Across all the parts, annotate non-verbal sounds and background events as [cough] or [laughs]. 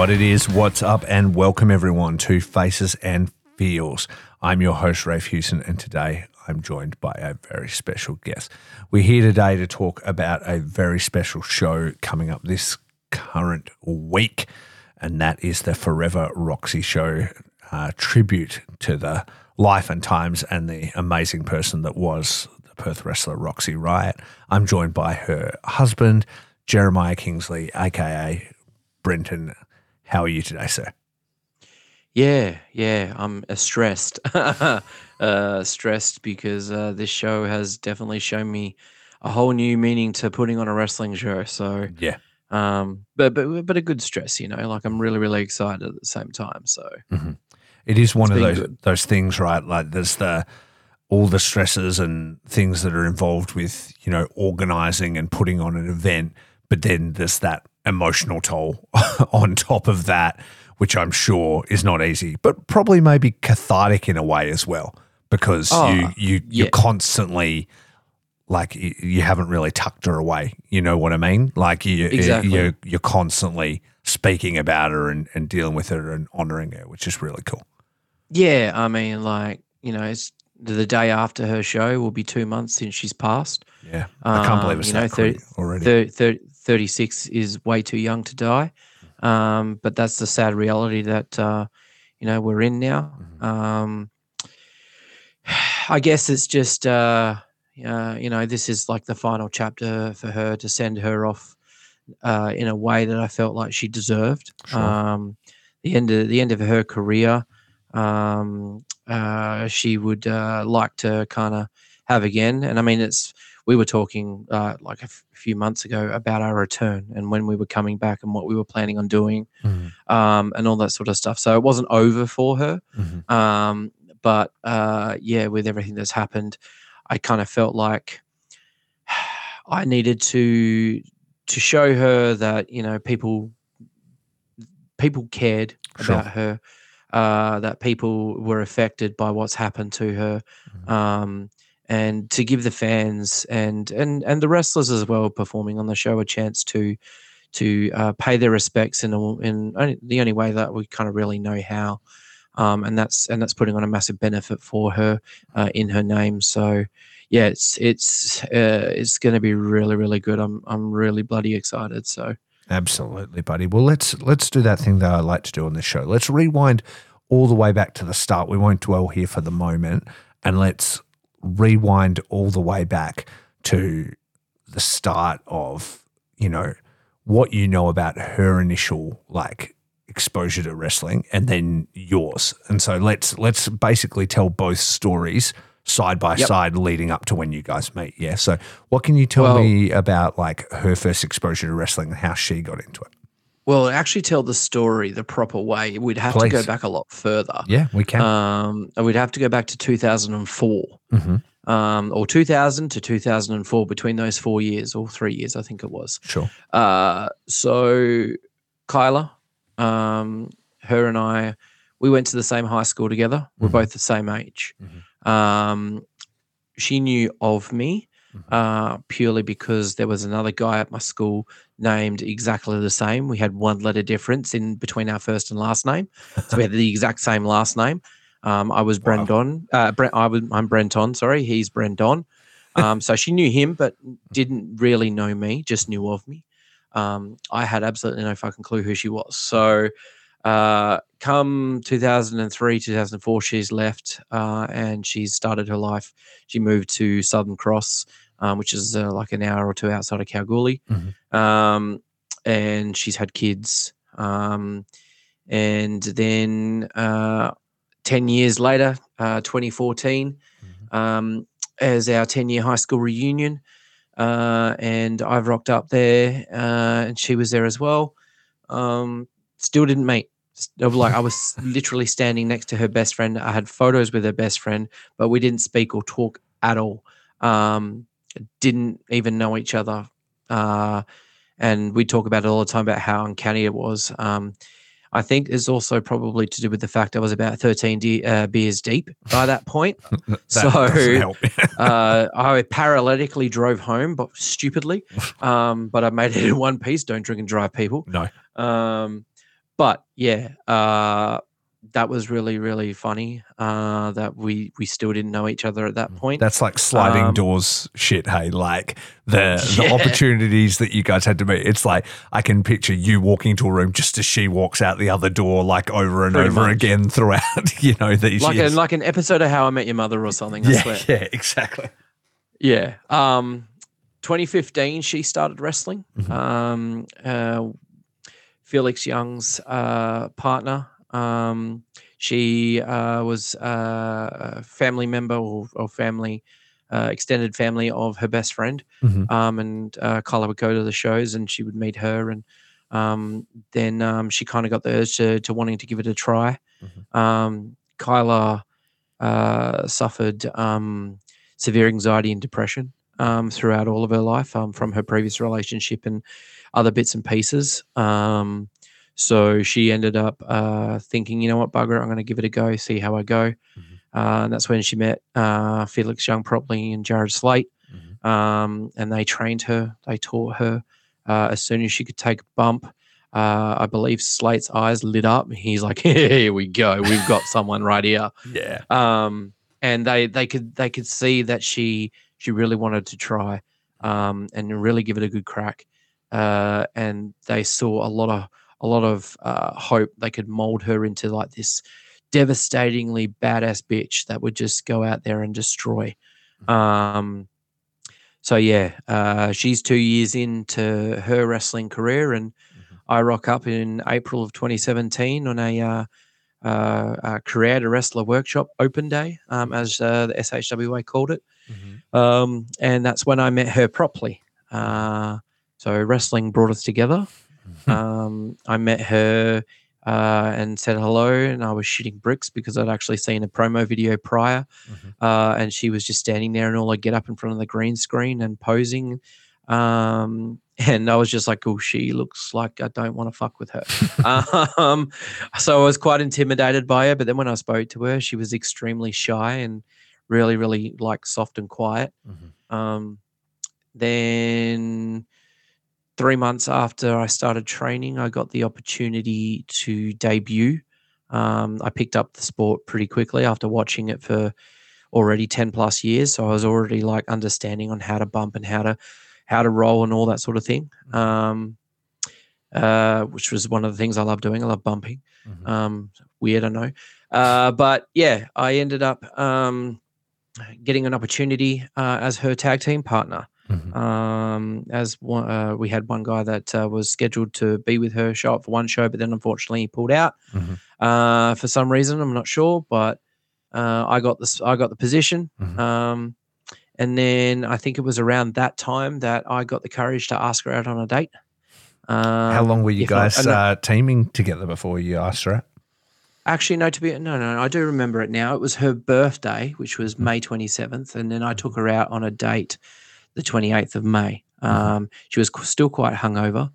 what it is, what's up, and welcome everyone to Faces and Feels. I'm your host, Rafe Hewson, and today I'm joined by a very special guest. We're here today to talk about a very special show coming up this current week, and that is the Forever Roxy Show uh, tribute to the life and times and the amazing person that was the Perth wrestler Roxy Ryot. I'm joined by her husband, Jeremiah Kingsley, aka Brenton. How are you today, sir? Yeah, yeah, I'm uh, stressed. [laughs] uh, stressed because uh, this show has definitely shown me a whole new meaning to putting on a wrestling show. So Yeah. um, but but but a good stress, you know. Like I'm really really excited at the same time. So It is one It's of those good. those things, right? Like there's the all the stresses and things that are involved with, you know, organizing and putting on an event, but then there's that emotional toll [laughs] on top of that, which I'm sure is not easy, but probably maybe cathartic in a way as well, because Oh, you you you're constantly like you, you haven't really tucked her away. You know what I mean? Like you, Exactly. you're you're constantly speaking about her and, and dealing with her and honoring her, which is really cool. yeah, I mean, like you know, it's the day after her show will be two months since she's passed. Yeah, I can't believe Um, it's you know, that 30 already. Thir- thir- 36 is way too young to die. Um, but that's the sad reality that, uh, you know, we're in now. Mhm. Um, I guess it's just, uh, uh, you know, this is like the final chapter for her to send her off uh, in a way that I felt like she deserved. Sure. Um, the end of the end of her career, um, uh, she would uh, like to kind of have again. And I mean, it's we were talking uh, like a f- few months ago about our return and when we were coming back and what we were planning on doing Mhm, um, and all that sort of stuff. So it wasn't over for her. mhm. Um, but uh, yeah, with everything that's happened, I kind of felt like [sighs] I needed to to show her that you know people people cared Sure. about her, uh, that people were affected by what's happened to her, Mhm. um, and to give the fans and and and the wrestlers as well performing on the show a chance to to uh, pay their respects in a, in only, the only way that we kind of really know how, um, and that's and that's putting on a massive benefit for her uh, in her name. So yeah, it's it's uh, it's going to be really really good. I'm I'm really bloody excited. So Absolutely, buddy. Well, let's let's do that thing that I like to do on this show. Let's rewind all the way back to the start. We won't dwell here for the moment, and let's rewind all the way back to the start of you know what you know about her initial like exposure to wrestling and then yours. And so let's let's basically tell both stories side by Yep. side leading up to when you guys meet. Yeah. So what can you tell Well- me about like her first exposure to wrestling and how she got into it well, actually tell the story the proper way. We'd have to go back a lot further. yeah we can Um, we'd have to go back to 2004. hmm um, or 2000 to 2004 between those four years or three years i think it was sure uh, so kylah um, her and i we went to the same high school together we're Mhm. both the same age um, she knew of me Mhm. uh, purely because there was another guy at my school named exactly the same we had one letter difference in between our first and last name so we had the exact same last name um, I was Wow. Brendan. Uh, Brent, I was, I'm Brenton. Sorry, he's Brendan. Um, so she knew him, but didn't really know me. Just knew of me. Um, I had absolutely no fucking clue who she was. So, uh, come 2003, 2004, she's left uh, and she's started her life. She moved to Southern Cross, um, which is uh, like an hour or two outside of Kalgoorlie, Mhm. um, and she's had kids. Um, and then uh, 10 years later, uh, 2014, um, as our 10 year high school reunion. Uh, and I've rocked up there, uh, and she was there as well. Um, still didn't meet. Of Like I was [laughs] literally standing next to her best friend. I had photos with her best friend, but we didn't speak or talk at all. Um, didn't even know each other. Uh, and we talk about it all the time about how uncanny it was. Um, I think it's also probably to do with the fact I was about 13 de- uh, beers deep by that point. [laughs] That So- [laughs] uh, I paralytically drove home, but stupidly. Um, but I made it in one piece. Don't drink and drive, people. no. Um, but yeah, uh, that was really really funny. Uh, that we we still didn't know each other at that point. That's like sliding Um, doors shit, hey. Like the [laughs] the opportunities that you guys had to meet. It's like I can picture you walking into a room just as she walks out the other door, like over and Pretty over much. again throughout, [laughs] you know, these like years. an like an episode of How I Met Your Mother or something. I yeah, swear. yeah, exactly. Yeah. Um, 2015, she started wrestling. Mhm. Um, uh, Felix Young's uh, partner. Um, she uh, was uh, a family member or, or family, uh, extended family of her best friend. Mhm. Um, and uh, Kylah would go to the shows and she would meet her. And um, then um, she kind of got the urge to, to wanting to give it a try. Um, Kylah uh, suffered um, severe anxiety and depression um, throughout all of her life um, from her previous relationship and other bits and pieces. Um, so she ended up uh, thinking, you know what, bugger, it, I'm going to give it a go, see how I go. Uh, and that's when she met uh, Felix Young properly and Jared Slate. Mhm. Um, and they trained her, they taught her uh, as soon as she could take a bump. Uh, I believe Slate's eyes lit up. He's like, [laughs] "Here we go. We've got someone right here." Yeah. um, and they they could they could see that she she really wanted to try um, and really give it a good crack uh, and they saw a lot of a lot of uh, hope they could mold her into like this devastatingly badass bitch that would just go out there and destroy um, so yeah uh, she's two years into her wrestling career and I rock up in April of 2017 on a uh, uh, Creator Wrestler Workshop Open Day, um, as uh, the SHWA called it. Mhm. Um, and that's when I met her properly. Uh, so wrestling brought us together. Um, I met her uh, and said hello, and I was shooting bricks because I'd actually seen a promo video prior. Mhm. Uh, and she was just standing there and all I get up in front of the green screen and posing. Um, [laughs] and I was just like, oh, she looks like I don't want to fuck with her. [laughs] um, so I was quite intimidated by her. But then when I spoke to her, she was extremely shy and really, really like soft and quiet. Mhm. Um, then three months after I started training, I got the opportunity to debut. Um, I picked up the sport pretty quickly after watching it for already 10 plus years. So I was already like understanding on how to bump and how to how to roll and all that sort of thing. Um, uh, which was one of the things I love doing. I love bumping. Mhm. Um, weird, I know. Uh, but yeah, I ended up um, getting an opportunity uh, as her tag team partner. Mhm. Um, as one, uh, we had one guy that uh, was scheduled to be with her, show up for one show, but then unfortunately he pulled out Mhm. uh, for some reason. I'm not sure, but uh, I got this. I got the position. Mhm. Um, and then I think it was around that time that I got the courage to ask her out on a date. Um, How long were you guys I uh, teaming together before you asked her out? Actually, no. To be no, no, I do remember it now. It was her birthday, which was Mm-hmm. May twenty seventh, and then I took her out on a date, the twenty eighth of May. Mm-hmm. Um, she was still quite hungover.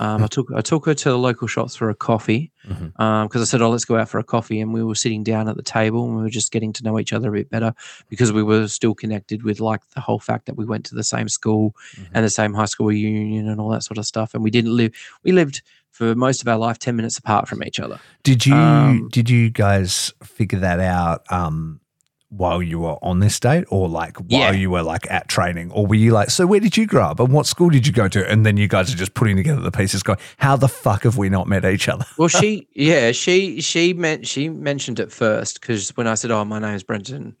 Um, I [laughs] took I took her to the local shops for a coffee because I said, "Oh, let's go out for a coffee." And we were sitting down at the table and we were just getting to know each other a bit better because we were still connected with like the whole fact that we went to the same school Mhm. and the same high school reunion and all that sort of stuff. And we didn't live. We lived for most of our life ten minutes apart from each other. Did you Um, did you guys figure that out um, while you were on this date, or like while Yeah. you were like at training, or were you like, so where did you grow up and what school did you go to? And then you guys are just putting together the pieces, going, how the fuck have we not met each other? Well, [laughs] she, yeah, she, she meant she mentioned it first because when I said, "Oh, my name's Brenton,"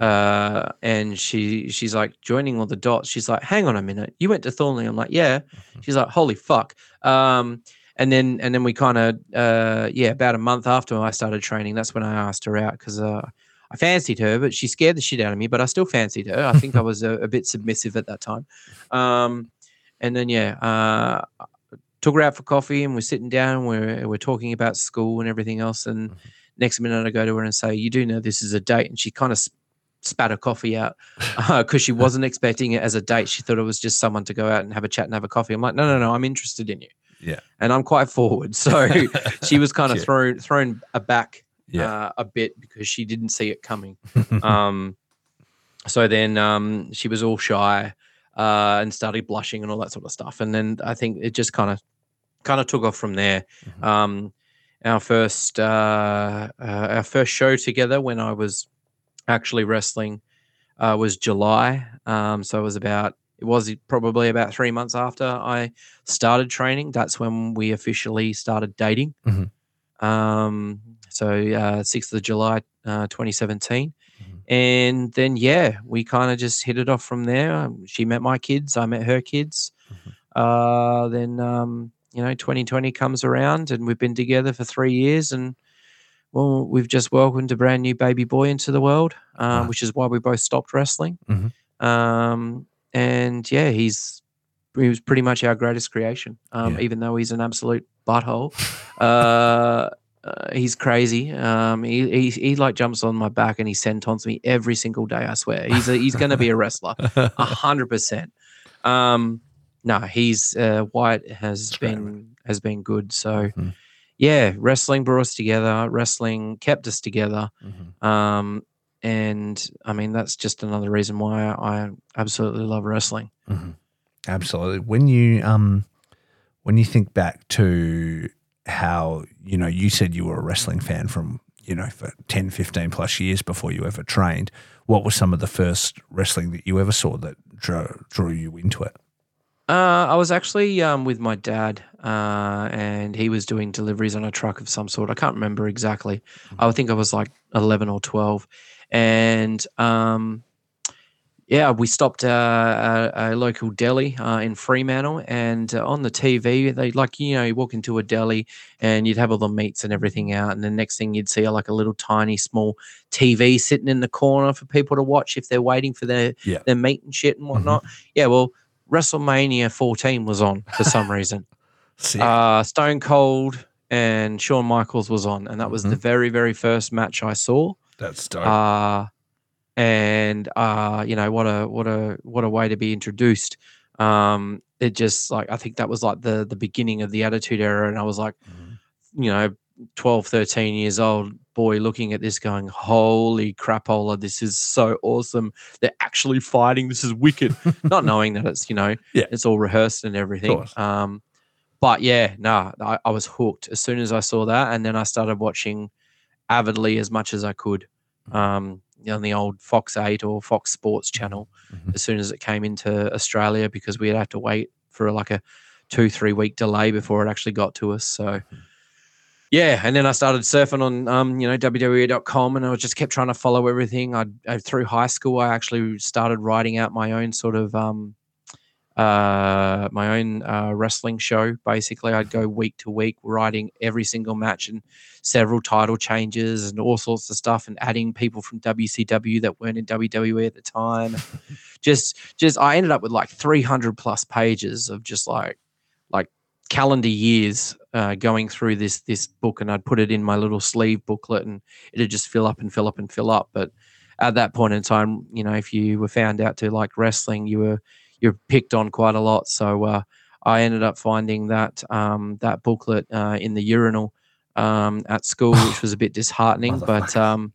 uh, and she, she's like joining all the dots. She's like, "Hang on a minute, you went to Thornlie?" I'm like, "Yeah." She's like, "Holy fuck!" Um, and then, and then we kind of, uh, yeah, about a month after I started training, that's when I asked her out because uh, I fancied her, but she scared the shit out of me. But I still fancied her. I think I [laughs] was a, a bit submissive at that time. Um, and then, yeah, uh, took her out for coffee and we're sitting down we're we're talking about school and everything else and Mhm. next minute i go to her and say you do know this is a date and she kind of spat her coffee out [laughs] because she wasn't expecting it as a date she thought it was just someone to go out and have a chat and have a coffee i'm like no no no i'm interested in you Yeah. and i'm quite forward [laughs] so she was kind of thrown thrown aback Yeah. uh, a bit because she didn't see it coming [laughs] um, so then um, she was all shy uh, and started blushing and all that sort of stuff. And then I think it just kind of kind of took off from there. Mhm. Um, our first uh, uh, our first show together when I was actually wrestling uh, was July. Um, so it was about it was probably about three months after I started training. That's when we officially started dating. Mhm. Um, so uh, 6th of July, uh, 2017. And then, yeah, we kind of just hit it off from there. Um, She met my kids, I met her kids. Uh, then, um, you know, 2020 comes around and we've been together for three years. And, well, we've just welcomed a brand new baby boy into the world, um, Wow. which is why we both stopped wrestling. Mhm. Um, and yeah, he's he was pretty much our greatest creation. Um, Yeah. Even though he's an absolute butthole, uh, [laughs] uh, he's crazy. Um, he, he he like jumps on my back and he sentons me every single day. I swear, he's a, he's going to be a wrestler, [laughs] a hundred percent. Um, no, he's uh, White has That's been has been good. So Mhm. yeah, wrestling brought us together. Wrestling kept us together. Mhm. Um, and I mean, that's just another reason why I absolutely love wrestling. Mhm. Absolutely. When you um when you think back to how, you know, you said you were a wrestling fan from, you know, for 10, 15 plus years before you ever trained, what were some of the first wrestling that you ever saw that drew, drew you into it? Uh, I was actually um, with my dad, uh, and he was doing deliveries on a truck of some sort. I can't remember exactly. I think I was like 11 or 12. And um, yeah, we stopped uh, a, a local deli uh, in Fremantle, and uh, on the TV, they like you know you walk into a deli and you'd have all the meats and everything out, and the next thing you'd see like a little tiny small TV sitting in the corner for people to watch if they're waiting for their Yeah. their meat and shit and whatnot. Yeah, well, WrestleMania 14 was on for some reason. Uh, Stone Cold and Shawn Michaels was on, and that was the Mhm. very very first match I saw. That's dope. And uh, you know what a what a what a way to be introduced. Um, it just like I think that was like the the beginning of the Attitude Era, and I was like, Mhm. you know, 12, 13 years old boy looking at this, going, "Holy crapola! This is so awesome! They're actually fighting. This is wicked." [laughs] Not knowing that it's you know Yeah. it's all rehearsed and everything. Um, but yeah, no, I, I was hooked as soon as I saw that, and then I started watching avidly as much as I could Mhm. um, on the old Fox 8 or Fox Sports channel Mhm. as soon as it came into Australia because we'd have to wait for like a two, three week delay before it actually got to us. So, yeah. And then I started surfing on, um, you know, WWE.com and I just kept trying to follow everything. I, I through high school, I actually started writing out my own sort of, um, uh, my own uh, wrestling show. Basically, I'd go week to week writing every single match and several title changes and all sorts of stuff, and adding people from WCW that weren't in WWE at the time. just, just I ended up with like 300 plus pages of just like, like calendar years uh, going through this this book, and I'd put it in my little sleeve booklet, and it'd just fill up and fill up and fill up. But at that point in time, you know, if you were found out to like wrestling, you were you're picked on quite a lot. So uh, I ended up finding that um, that booklet uh, in the urinal um, at school, which was a bit disheartening. [laughs] but um,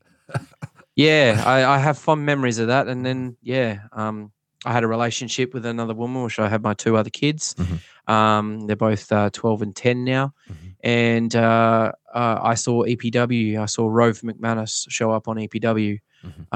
yeah, I, I have fond memories of that. And then yeah, um, I had a relationship with another woman, which I have my two other kids. Mhm. Um, they're both uh, 12 and 10 now. Mhm. And uh, uh, I saw EPW. I saw Rove McManus show up on EPW. Mhm.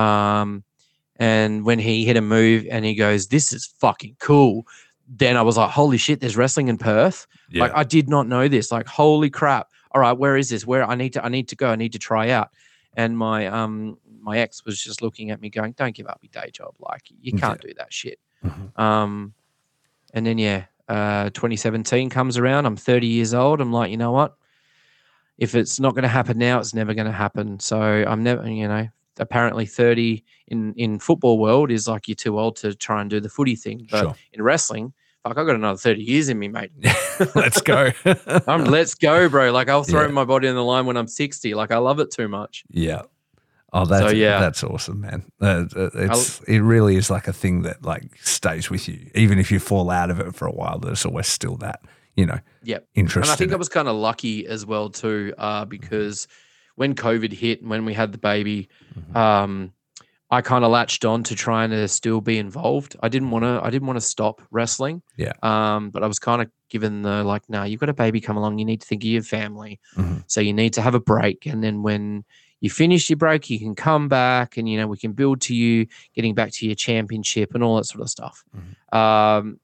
And when he hit a move and he goes, "This is fucking cool," then I was like, "Holy shit! There's wrestling in Perth." Yeah. Like I did not know this. Like holy crap! All right, where is this? Where I need to I need to go. I need to try out. And my um my ex was just looking at me, going, "Don't give up your day job. Like you can't do that shit." Mhm. Um, and then yeah, uh, 2017 comes around. I'm 30 years old. I'm like, you know what? If it's not going to happen now, it's never going to happen. So I'm never, you know. Apparently, 30 in in football world is like you're too old to try and do the footy thing. But Sure. in wrestling, fuck, I got another 30 years in me, mate. [laughs] Let's go. [laughs] I'm let's go, bro. Like I'll throw Yeah. my body in the line when I'm 60. Like I love it too much. Yeah. Oh, that's yeah. that's awesome, man. Uh, uh, it's it really is like a thing that like stays with you, even if you fall out of it for a while. There's always still that, you know, Yep. interest. And I think in I was kind of lucky as well too, uh, because when COVID hit and when we had the baby, Mhm. um, I kind of latched on to trying to still be involved. I didn't want to. I didn't want to stop wrestling. Yeah. Um, but I was kind of given the like, no, you've got a baby come along, you need to think of your family. Mhm. So you need to have a break. And then when you finish your break, you can come back and, you know, we can build to you getting back to your championship and all that sort of stuff. Um,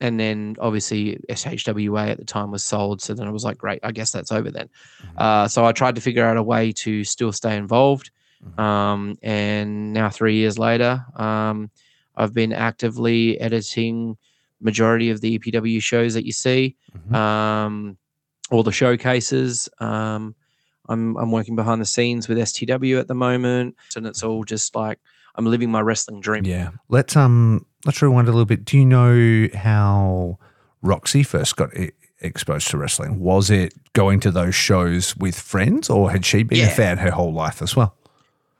and then obviously SHWA at the time was sold. So then I was like, great, I guess that's over then. Mhm. Uh, so I tried to figure out a way to still stay involved. Mhm. Um, and now three years later, um, I've been actively editing majority of the EPW shows that you see, Mhm. um, all the showcases. Um, I'm I'm working behind the scenes with STW at the moment, and it's all just like I'm living my wrestling dream. Yeah. Let's um let's rewind a little bit. Do you know how Roxy first got exposed to wrestling? Was it going to those shows with friends, or had she been a fan her whole life as well?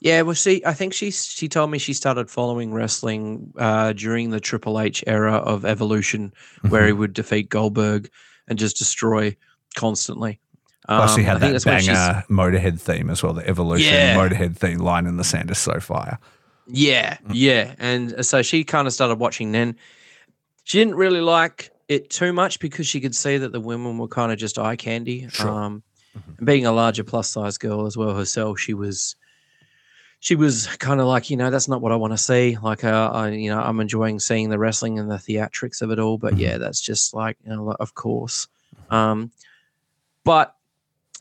Yeah, well, she I think she she told me she started following wrestling uh, during the Triple H era of Evolution, where he would defeat Goldberg and just destroy constantly. Plus, he Um, I had think that that's when she's- banger Motorhead theme as well. The Evolution Yeah. Motorhead theme line in the sand is so fire. Yeah, Mm. yeah. And so she kind of started watching then. She didn't really like it too much because she could see that the women were kind of just eye candy. Sure. Um, Mhm. and being a larger plus size girl as well herself, she was she was kind of like, you know, that's not what I want to see. Like, uh, I, you know, I'm enjoying seeing the wrestling and the theatrics of it all, but Mhm. yeah, that's just like, you know, of course. Um, but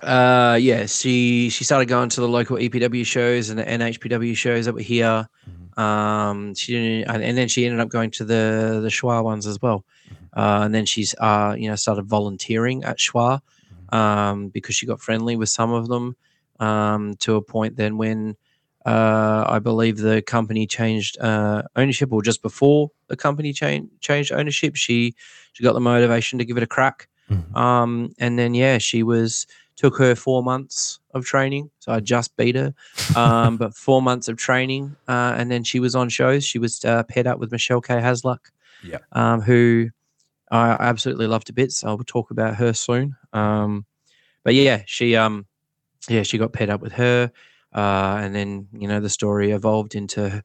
uh, yeah, she she started going to the local EPW shows and the NHPW shows that were here. Um, she didn't, and, and then she ended up going to the the Schwa ones as well. Uh, and then she's uh, you know started volunteering at Schwa um, because she got friendly with some of them um, to a point. Then when uh, I believe the company changed uh, ownership, or just before the company changed changed ownership, she she got the motivation to give it a crack. Mhm. Um, and then yeah, she was took her four months of training, so I just beat her. Um, [laughs] but four months of training, uh, and then she was on shows. She was uh, paired up with Michelle K. Hasluck, Yep. um, who I absolutely love to bits. I will talk about her soon. Um, but yeah, she um, yeah, she got paired up with her, uh, and then you know the story evolved into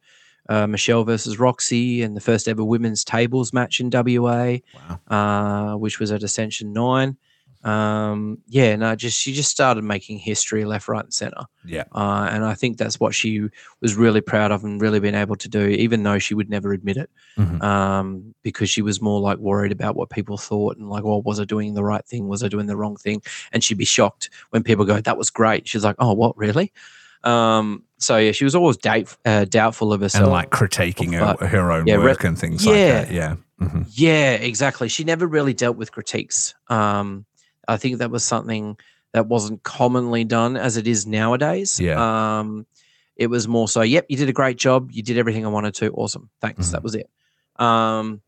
uh, Michelle versus Roxy and the first ever women's tables match in WA Wow. uh, which was at Ascension Nine. Um, yeah, no, just she just started making history left, right, and center, Yeah. uh, and I think that's what she was really proud of and really been able to do, even though she would never admit it, Mhm. um, because she was more like worried about what people thought and like, well, was I doing the right thing? Was I doing the wrong thing? And she'd be shocked when people go, "That was great." She's like, "Oh, what, really?" Um, so yeah, she was always doubt, uh, doubtful of herself. And like critiquing her, her own yeah, re- work and things like yeah. that. Yeah. Mhm. Yeah, exactly. She never really dealt with critiques. Um, I think that was something that wasn't commonly done as it is nowadays. Yeah. Um, it was more so, yep, you did a great job. You did everything I wanted to. Awesome. Thanks. Mhm. That was it. Um,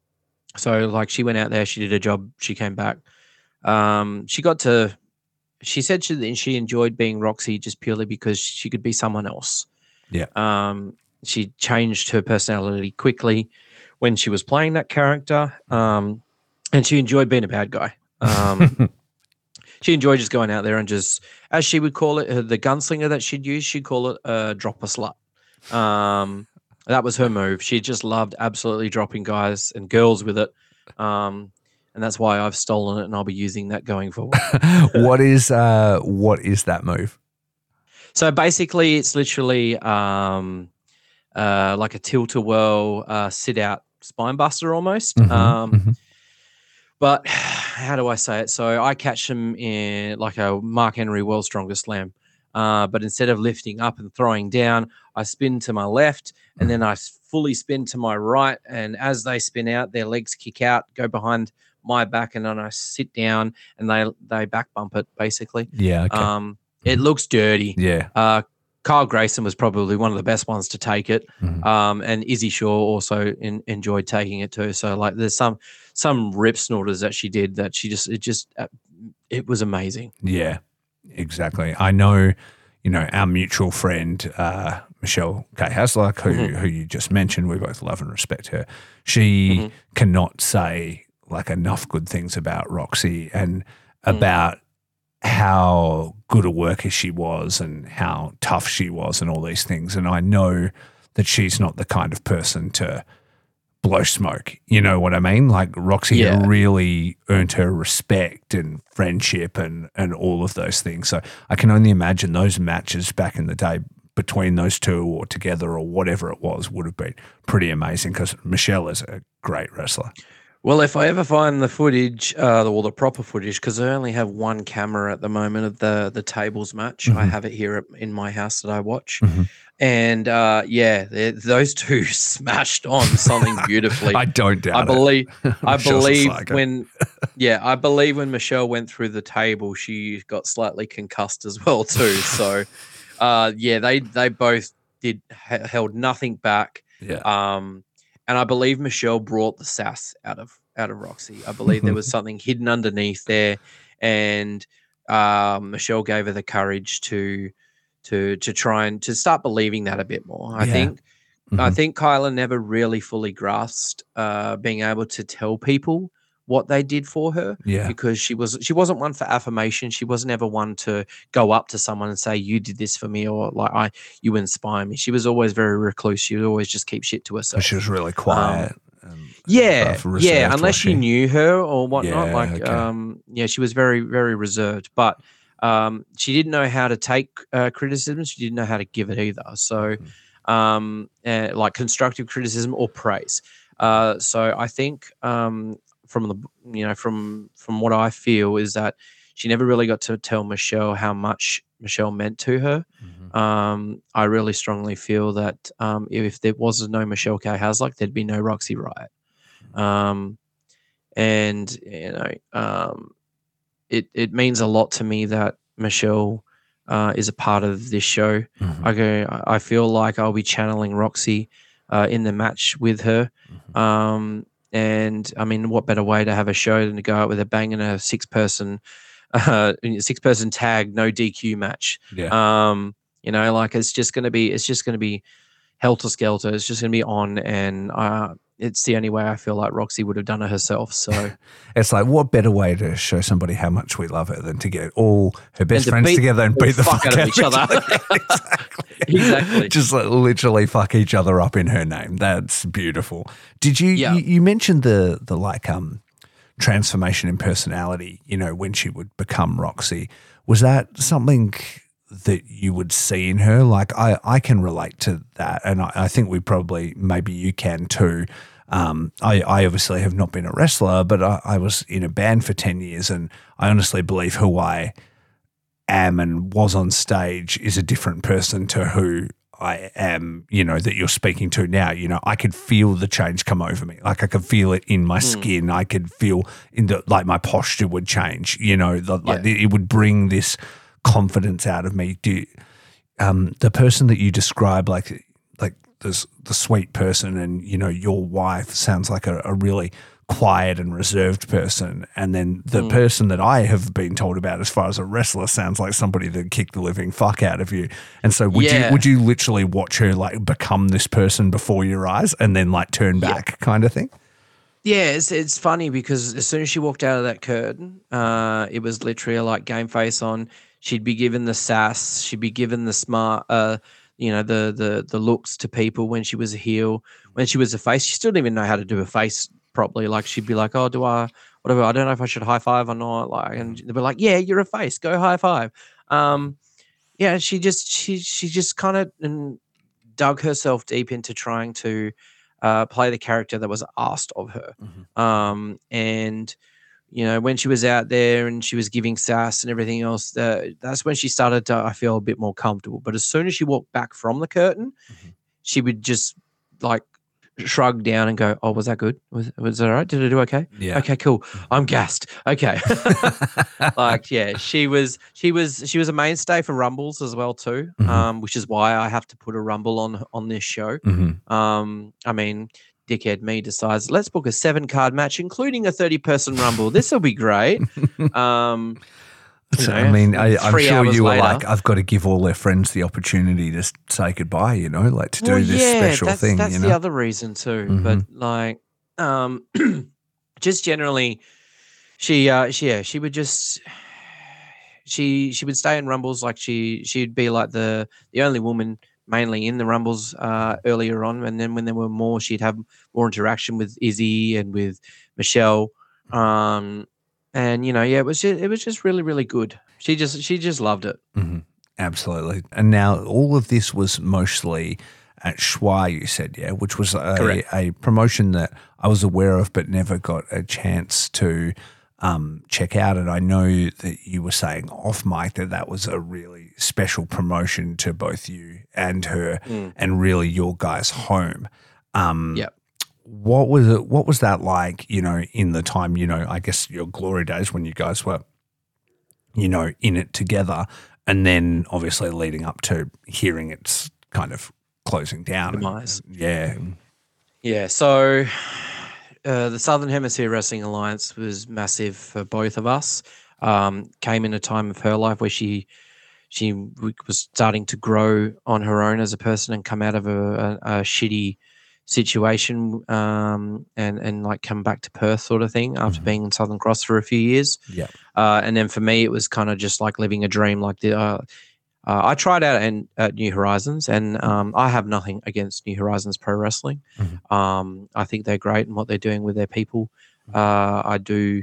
so like she went out there, she did a job, she came back. Um, she got to she said she she enjoyed being Roxy just purely because she could be someone else. Yeah. Um, she changed her personality quickly when she was playing that character. Um, and she enjoyed being a bad guy. Um, [laughs] she enjoyed just going out there and just, as she would call it, uh, the gunslinger that she'd use, she'd call it uh, drop a slut. Um, that was her move. She just loved absolutely dropping guys and girls with it. Um, and that's why I've stolen it and I'll be using that going forward. [laughs] what is uh what is that move? So basically, it's literally um, uh, like a tilt a whirl uh, sit out spine buster almost. Mhm, Um, mhm. But [sighs] how do I say it? So I catch them in like a Mark Henry World's Strongest Slam. Uh, but instead of lifting up and throwing down, I spin to my left and then I fully spin to my right. And as they spin out, their legs kick out, go behind my back, and then I sit down and they they back bump it basically. Yeah. Okay. Um, it looks dirty. yeah. Uh, Kyle Grayson was probably one of the best ones to take it, Mhm. um, and Izzy Shaw also in, enjoyed taking it too. So like, there's some some rip snorters that she did that she just it just uh, it was amazing. Yeah, exactly. I know, you know, our mutual friend, uh, Michelle K. Hasluck, who, Mhm. who you just mentioned, we both love and respect her. She Mhm. cannot say like enough good things about Roxy and Mm. about how good a worker she was and how tough she was and all these things. And I know that she's not the kind of person to blow smoke. You know what I mean? Like Roxy Yeah. really earned her respect and friendship and and all of those things. So I can only imagine those matches back in the day between those two or together or whatever it was would have been pretty amazing because Michelle is a great wrestler. Well, if I ever find the footage, uh, or the proper footage, because I only have one camera at the moment of the the tables match. I Mhm. have it here at, in my house that I watch, Mhm. and uh, yeah, those two [laughs] smashed on something beautifully. [laughs] I don't doubt I [laughs] believe. I believe when, yeah, I believe when Michelle went through the table, she got slightly concussed as well too. So, uh, yeah, they they both did held nothing back. yeah. Um, and I believe Michelle brought the sass out of out of Roxy. I believe there was [laughs] something hidden underneath there, and um, Michelle gave her the courage to to to try and to start believing that a bit more. I Yeah. think I Mhm. think Kylah never really fully grasped uh, being able to tell people what they did for her yeah. because she was she wasn't one for affirmation. She wasn't ever one to go up to someone and say you did this for me or like I you inspire me. She was always very recluse. She would always just keep shit to herself. She was really quiet. and, Yeah, yeah. Unless was you she? knew her or whatnot, Yeah, like okay. um, yeah, she was very very reserved. But um, she didn't know how to take uh, criticism. She didn't know how to give it either. So Mm-hmm. um, uh, like constructive criticism or praise. Uh, so I think um, from the you know from from what I feel is that she never really got to tell Michelle how much Michelle meant to her. Mhm. Um, I really strongly feel that um, if there was no Michelle K. Hasluck, there'd be no Roxy Ryot. Um, and you know, um, it it means a lot to me that Michelle uh, is a part of this show. Mhm. I go. I feel like I'll be channeling Roxy uh, in the match with her. Mhm. Um, and I mean, what better way to have a show than to go out with a bang and a six person, [laughs] uh, six person tag, no DQ match. Yeah. Um, you know, like it's just going to be, it's just going to be helter skelter. It's just going to be on, and uh, it's the only way I feel like Roxy would have done it herself. So [laughs] It's like what better way to show somebody how much we love her than to get all her best friends beat together and beat the fuck, out of each other. [laughs] [laughs] exactly. exactly. Just like literally fuck each other up in her name. That's beautiful. Did you, Yeah. you you mentioned the the like um transformation in personality, you know, when she would become Roxy. Was that something that you would see in her? Like I, I can relate to that. And I, I think we probably maybe you can too. Um, I, I obviously have not been a wrestler, but I, I was in a band for 10 years and I honestly believe who I am and was on stage is a different person to who I am, you know, that you're speaking to now. You know, I could feel the change come over me. Like I could feel it in my skin. I could feel in the like my posture would change. You know, the, like it would bring this confidence out of me. Do you- um, the person that you describe, like like this the sweet person, and you know, your wife sounds like a, a really quiet and reserved person, and then the Mm. person that I have been told about as far as a wrestler sounds like somebody that kicked the living fuck out of you. And so, would Yeah. you would you literally watch her like become this person before your eyes, and then like turn Yeah. back, kind of thing? Yeah, it's it's funny because as soon as she walked out of that curtain, uh, it was literally like game face on. She'd be given the sass. She'd be given the smart, uh, you know, the the the looks to people when she was a heel. When she was a face, she still didn't even know how to do a face properly. Like she'd be like, "Oh, do I whatever? I don't know if I should high five or not." Like, and they'd be like, "Yeah, you're a face. Go high five." Um, yeah, she just she she just kind of dug herself deep into trying to uh, play the character that was asked of her. Um, and you know, when she was out there and she was giving sass and everything else, uh, that's when she started to I feel a bit more comfortable. But as soon as she walked back from the curtain, Mhm. she would just like shrug down and go, "Oh, was that good? Was was that all right? Did I do okay? Yeah. Okay, cool. I'm gassed. Okay." [laughs] like yeah she was she was she was a mainstay for rumbles as well too Mhm. um which is why i have to put a rumble on on this show Mhm. um i mean dickhead me decides let's book a seven card match including a 30 person rumble. This will be great. [laughs] Um So, I mean, I, I'm sure you were later- like, I've got to give all their friends the opportunity to say goodbye, you know, like to do Well, this special that's, thing, That's you the other reason too. But like, um, [clears throat] just generally, she, uh, she, yeah, she would just, [sighs] she, she would stay in rumbles like she, she'd be like the the only woman mainly in the rumbles uh, earlier on, and then when there were more, she'd have more interaction with Izzy and with Michelle. Um, and you know, yeah, it was just, it was just really really good. She just she just loved it. Mm-hmm. Absolutely. And now all of this was mostly at Schwa, you said, yeah, which was a, a promotion that I was aware of but never got a chance to um, check out. And I know that you were saying off mic that that was a really special promotion to both you and her, mm. and really your guys' home. Um, yep. What was it? What was that like? You know, in the time, you know, I guess your glory days when you guys were, you know, in it together, and then obviously leading up to hearing its kind of closing down. Demise. And, yeah. Yeah. So uh, the Southern Hemisphere Wrestling Alliance was massive for both of us. Um, came in a time of her life where she she was starting to grow on her own as a person and come out of a, a, a shitty situation um, and and like come back to Perth sort of thing after mm-hmm. being in Southern Cross for a few years. Yeah. Uh, and then for me, it was kind of just like living a dream. Like the uh, uh, I tried out at New Horizons, and um, I have nothing against New Horizons Pro Wrestling. Mm-hmm. Um, I think they're great and what they're doing with their people. Mm-hmm. Uh, I do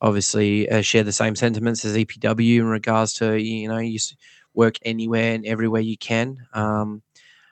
obviously uh, share the same sentiments as EPW in regards to you know you work anywhere and everywhere you can, um,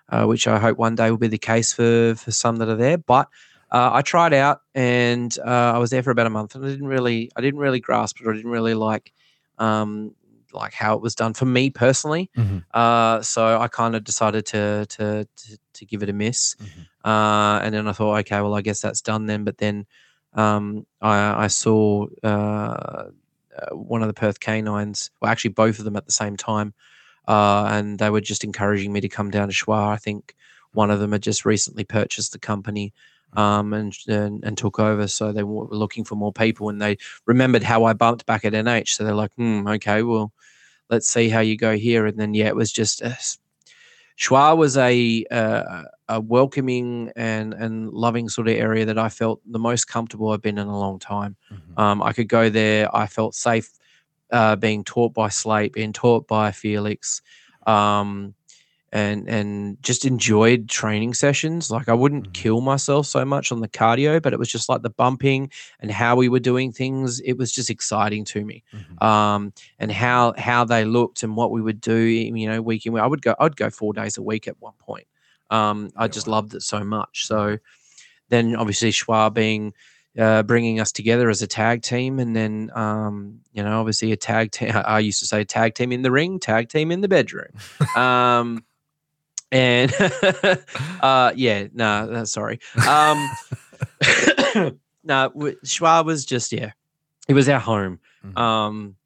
uh, which I hope one day will be the case for for some that are there. But uh, I tried out and uh, I was there for about a month and I didn't really I didn't really grasp it. Or I didn't really like um, like how it was done for me personally. Mm-hmm. Uh, so I kind of decided to, to to to give it a miss. Mm-hmm. Uh, and then I thought, okay, well I guess that's done then. But then um, I, I, saw uh, uh, one of the Perth Canines, well, actually both of them at the same time, uh, and they were just encouraging me to come down to Schwa. I think one of them had just recently purchased the company. Mm-hmm. Um, and, and, and took over, so they were looking for more people, and they remembered how I bumped back at NH. So they're like, "Hmm, okay, well, let's see how you go here." And then yeah, it was just uh, Schwa was a, uh, a welcoming and and loving sort of area that I felt the most comfortable I've been in a long time. Mm-hmm. Um, I could go there. I felt safe uh, being taught by Slate, being taught by Felix. Um, and and just enjoyed training sessions. Like I wouldn't mm-hmm. kill myself so much on the cardio, but it was just like the bumping and how we were doing things. It was just exciting to me, mm-hmm. um, and how how they looked and what we would do. You know, week in week. I would go. I'd go four days a week at one point. Um, I just loved it so much. So then obviously Schwa being uh, bringing us together as a tag team, and then um, you know obviously a tag team. [laughs] I used to say tag team in the ring, tag team in the bedroom. [laughs] And [laughs] uh, yeah, no, nah, sorry. Um, no, [laughs] nah, Schwa was just yeah, it was our home. Mm-hmm. Um,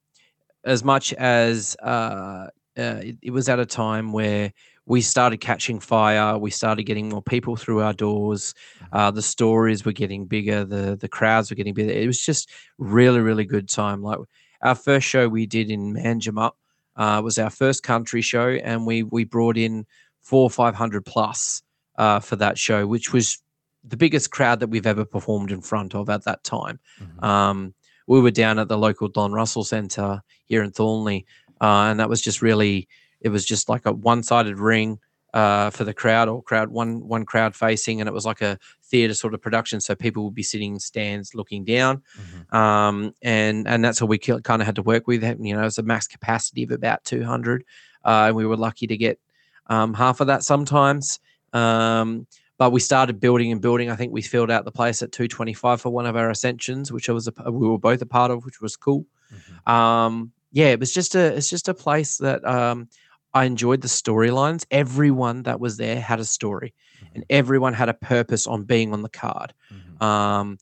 as much as uh, uh, it, it, was at a time where we started catching fire, we started getting more people through our doors. Mm-hmm. Uh, the stories were getting bigger, the the crowds were getting bigger. It was just really, really good time. Like our first show we did in Manjimup uh, was our first country show, and we we brought in four or five hundred plus uh, for that show, which was the biggest crowd that we've ever performed in front of at that time. Mm-hmm. Um, we were down at the local Don Russell Centre here in Thornlie, uh, and that was just really it was just like a one sided ring uh, for the crowd or crowd one one crowd facing, and it was like a theatre sort of production. So people would be sitting in stands looking down, mm-hmm. um, and and that's what we kind of had to work with. You know, it's a max capacity of about two hundred, uh, and we were lucky to get um, half of that sometimes. Um, but we started building and building. I think we filled out the place at 225 for one of our ascensions, which I was a, we were both a part of, which was cool. Mm-hmm. Um, yeah, it was just a it's just a place that um, I enjoyed the storylines. Everyone that was there had a story, mm-hmm. and everyone had a purpose on being on the card. Mm-hmm. Um,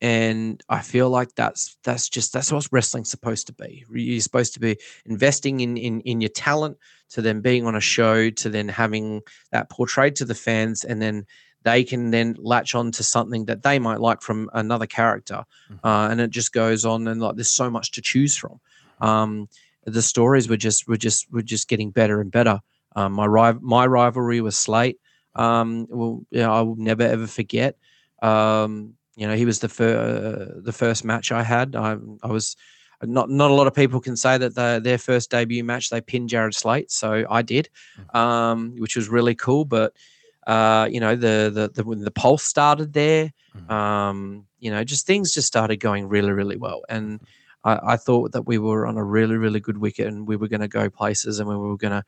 and I feel like that's that's just that's what wrestling's supposed to be. You're supposed to be investing in in in your talent, to then being on a show, to then having that portrayed to the fans, and then they can then latch on to something that they might like from another character, mm-hmm. uh, and it just goes on and like there's so much to choose from. Um, the stories were just were just were just getting better and better. Um, my rival my rivalry was Slate. Um, well, you know, I will never ever forget. Um, you know, he was the fir- uh, the first match I had. I, I was not not a lot of people can say that the, their first debut match they pinned Jared Slate, so I did, Mhm. um, which was really cool. But uh, you know, the the the when the pulse started there, Mhm. um, you know, just things just started going really really well, and I, I thought that we were on a really really good wicket, and we were going to go places, and we were going to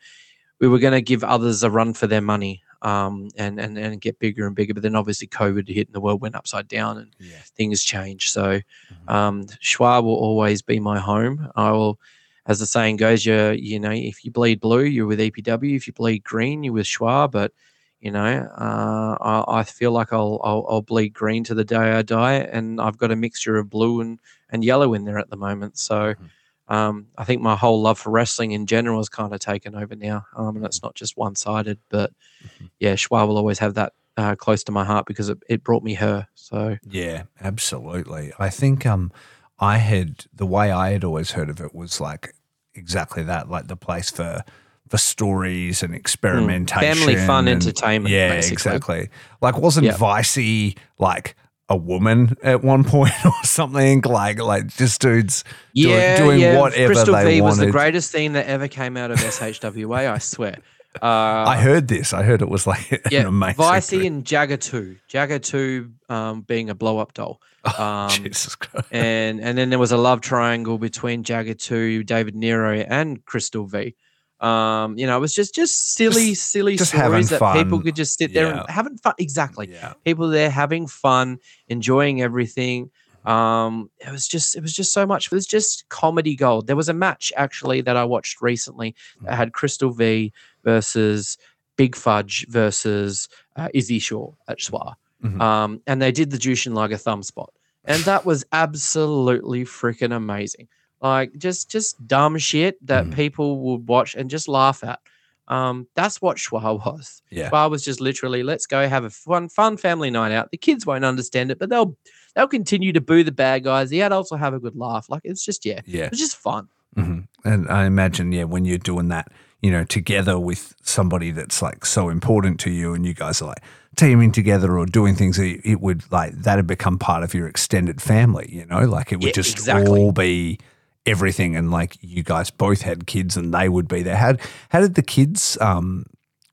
we were going to give others a run for their money. Um, and, and and get bigger and bigger, but then obviously COVID hit and the world went upside down, and Yeah. things changed. So Mhm. um, Schwa will always be my home. I will, as the saying goes, you you know, if you bleed blue, you're with EPW. If you bleed green, you're with Schwa. But you know, uh, I, I feel like I'll, I'll I'll bleed green to the day I die, and I've got a mixture of blue and and yellow in there at the moment. So. Mhm. Um, I think my whole love for wrestling in general has kind of taken over now, um, and it's not just one-sided. But Mhm. yeah, Schwa will always have that uh, close to my heart because it, it brought me her. So Yeah, absolutely. I think um I had the way I had always heard of it was like exactly that, like the place for for stories and experimentation. Mm, family fun and- entertainment, Yeah, basically. exactly. Like wasn't Yep. Vicey like a woman at one [laughs] point or something? Like like just dudes doing- yeah, doing yeah. whatever Crystal they V was the greatest thing that ever came out of [laughs] SHWA. I swear. Uh, I heard this. I heard it was like [laughs] an yeah, amazing Vicey and Jagger two, Jagger two um, being a blow up doll, um, Jesus Christ. and and then there was a love triangle between Jagger two, David Nero, and Crystal V. Um, you know, it was just just silly, Just- silly just stories that people could just sit there Yeah. and having fun. Exactly. Yeah. people there having fun, enjoying everything. Um, it was just, it was just so much. It was just comedy gold. There was a match actually that I watched recently that had Crystal V versus Big Fudge versus uh, Izzy Shaw at Schwa. Mhm. Um, and they did the Jushin Liger thumb spot, and that was absolutely freaking amazing. Like just, just dumb shit that Mhm. people would watch and just laugh at. Um, that's what Schwa was. Yeah. Bar was just literally, let's go have a fun, fun family night out. The kids won't understand it, but they'll they'll continue to boo the bad guys. The adults will have a good laugh. Like it's just yeah, Yeah. it's just fun. hmm And I imagine, yeah, when you're doing that, you know, together with somebody that's like so important to you, and you guys are like teaming together or doing things, it, it would like that'd become part of your extended family. You know, like it would Yeah, just exactly. all be everything, and like you guys both had kids, and they would be there. How how did the kids um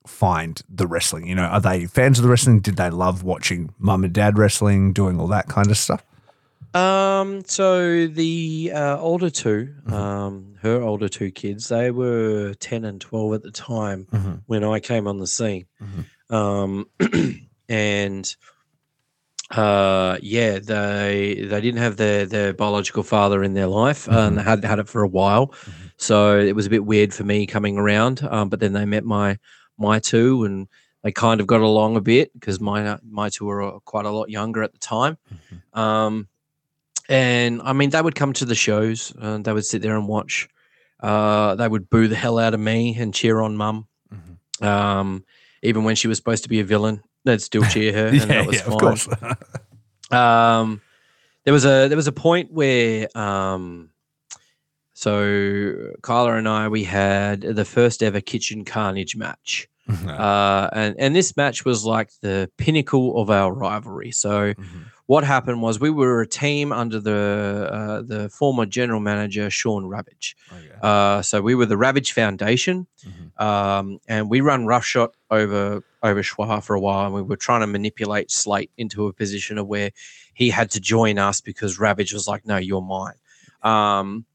find the wrestling? You know, are they fans of the wrestling? Did they love watching mum and dad wrestling, doing all that kind of stuff? Um, so the uh, older 2 Mhm. um, her older two kids, they were ten and twelve at the time Mm-hmm. when I came on the scene. Mhm. Um, [clears throat] and uh, yeah, they they didn't have their their biological father in their life, and they had had it for a while. Mhm. So it was a bit weird for me coming around. Um, but then they met my my two, and they kind of got along a bit because my my two were uh, quite a lot younger at the time. Mhm. Um, and I mean, they would come to the shows and they would sit there and watch. Uh, they would boo the hell out of me and cheer on mum. Mhm. Um, even when she was supposed to be a villain, they'd still cheer her. and yeah, that was yeah, fine. of course. [laughs] Um, there was a there was a point where um, so Kylah and I we had the first ever kitchen carnage match, uh, and and this match was like the pinnacle of our rivalry. So Mhm. what happened was we were a team under the uh, the former general manager Sean Ravage. Okay. Uh, so we were the Ravage Foundation, Mhm. um, and we run roughshot over over Schwa for a while, and we were trying to manipulate Slate into a position of where he had to join us because Ravage was like, "No, you're mine." Um,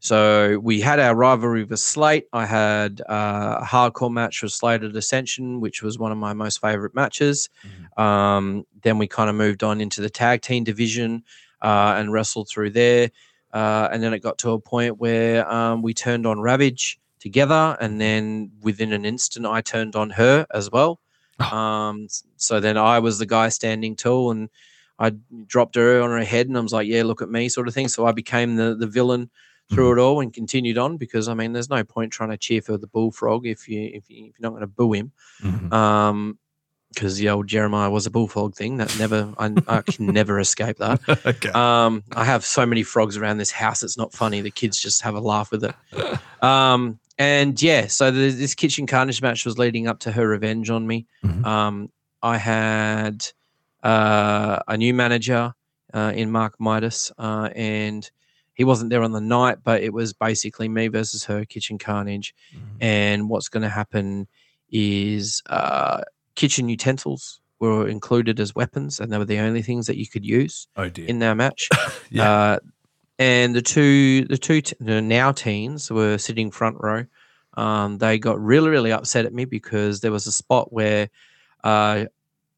so we had our rivalry with Slate. I had uh, a hardcore match with Slate at Ascension, which was one of my most favorite matches. Mhm. Um, then we kind of moved on into the tag team division uh, and wrestled through there. Uh, and then it got to a point where um, we turned on Ravage together, and then within an instant, I turned on her as well. Oh. Um, so then I was the guy standing tall, and I dropped her on her head, and I was like, "Yeah, look at me," sort of thing. So I became the the villain through it all and continued on because I mean, there's no point trying to cheer for the bullfrog if you if, you, if you're not going to boo him Mhm. um because the old jeremiah was a bullfrog thing that never i, I can never escape that [laughs] okay. um i have so many frogs around this house it's not funny the kids just have a laugh with it um and yeah so the, this kitchen carnage match was leading up to her revenge on me Mhm. um i had uh a new manager uh in mark midas uh and he wasn't there on the night, but it was basically me versus her, kitchen carnage. Mhm. And what's going to happen is uh, kitchen utensils were included as weapons, and they were the only things that you could use Oh in their match. [laughs] yeah. And the two, the two t- the now teens were sitting front row. Um, they got really, really upset at me because there was a spot where uh,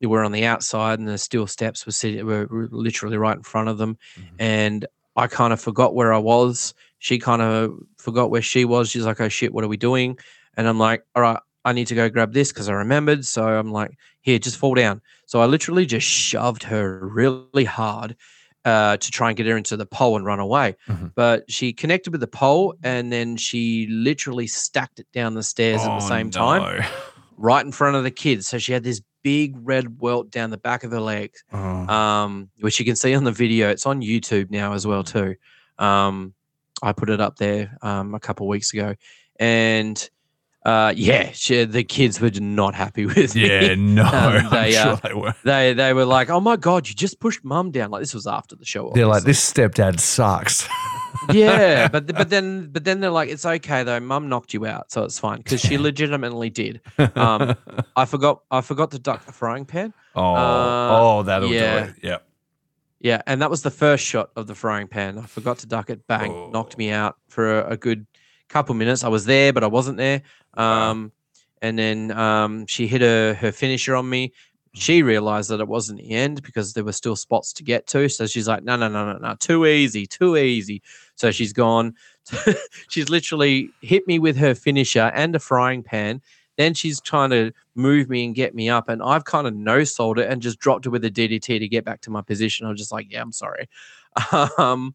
they were on the outside and the steel steps were sitting, were literally right in front of them, Mhm. and I kind of forgot where I was. She kind of forgot where she was. She's like, "Oh shit, what are we doing?" And I'm like, "All right, I need to go grab this because I remembered." So I'm like, "Here, just fall down." So I literally just shoved her really hard uh, to try and get her into the pole and run away. Mhm. But she connected with the pole and then she literally stacked it down the stairs at the Oh, same time, [laughs] right in front of the kids. So she had this big red welt down the back of her leg, Oh. um, which you can see on the video. It's on YouTube now as well too. Um, I put it up there um, a couple weeks ago, and uh, yeah, she, the kids were not happy [laughs] with me yeah, no, um, they, sure uh, they were. they they were like, "Oh my god, you just pushed mum down!" Like this was after the show. They're like, this stepdad sucks. [laughs] yeah, [laughs] but but then but then they're like, "It's okay though. Mum knocked you out, so it's fine." Because she legitimately did. Um, I forgot I forgot to duck the frying pan. oh, uh, oh, that'll yeah. do it. Yep. Yeah, and that was the first shot of the frying pan. I forgot to duck it. Bang, knocked me out for a, a good couple minutes. I was there, but I wasn't there. Um, and then um, she hit her her finisher on me. She realized that it wasn't the end because there were still spots to get to. So she's like, no, no, no, no, no, too easy, too easy. So she's gone. [laughs] she's literally hit me with her finisher and a frying pan. Then she's trying to move me and get me up, and I've kind of no sold it and just dropped it with a DDT to get back to my position. I was just like, yeah, I'm sorry. [laughs] Um,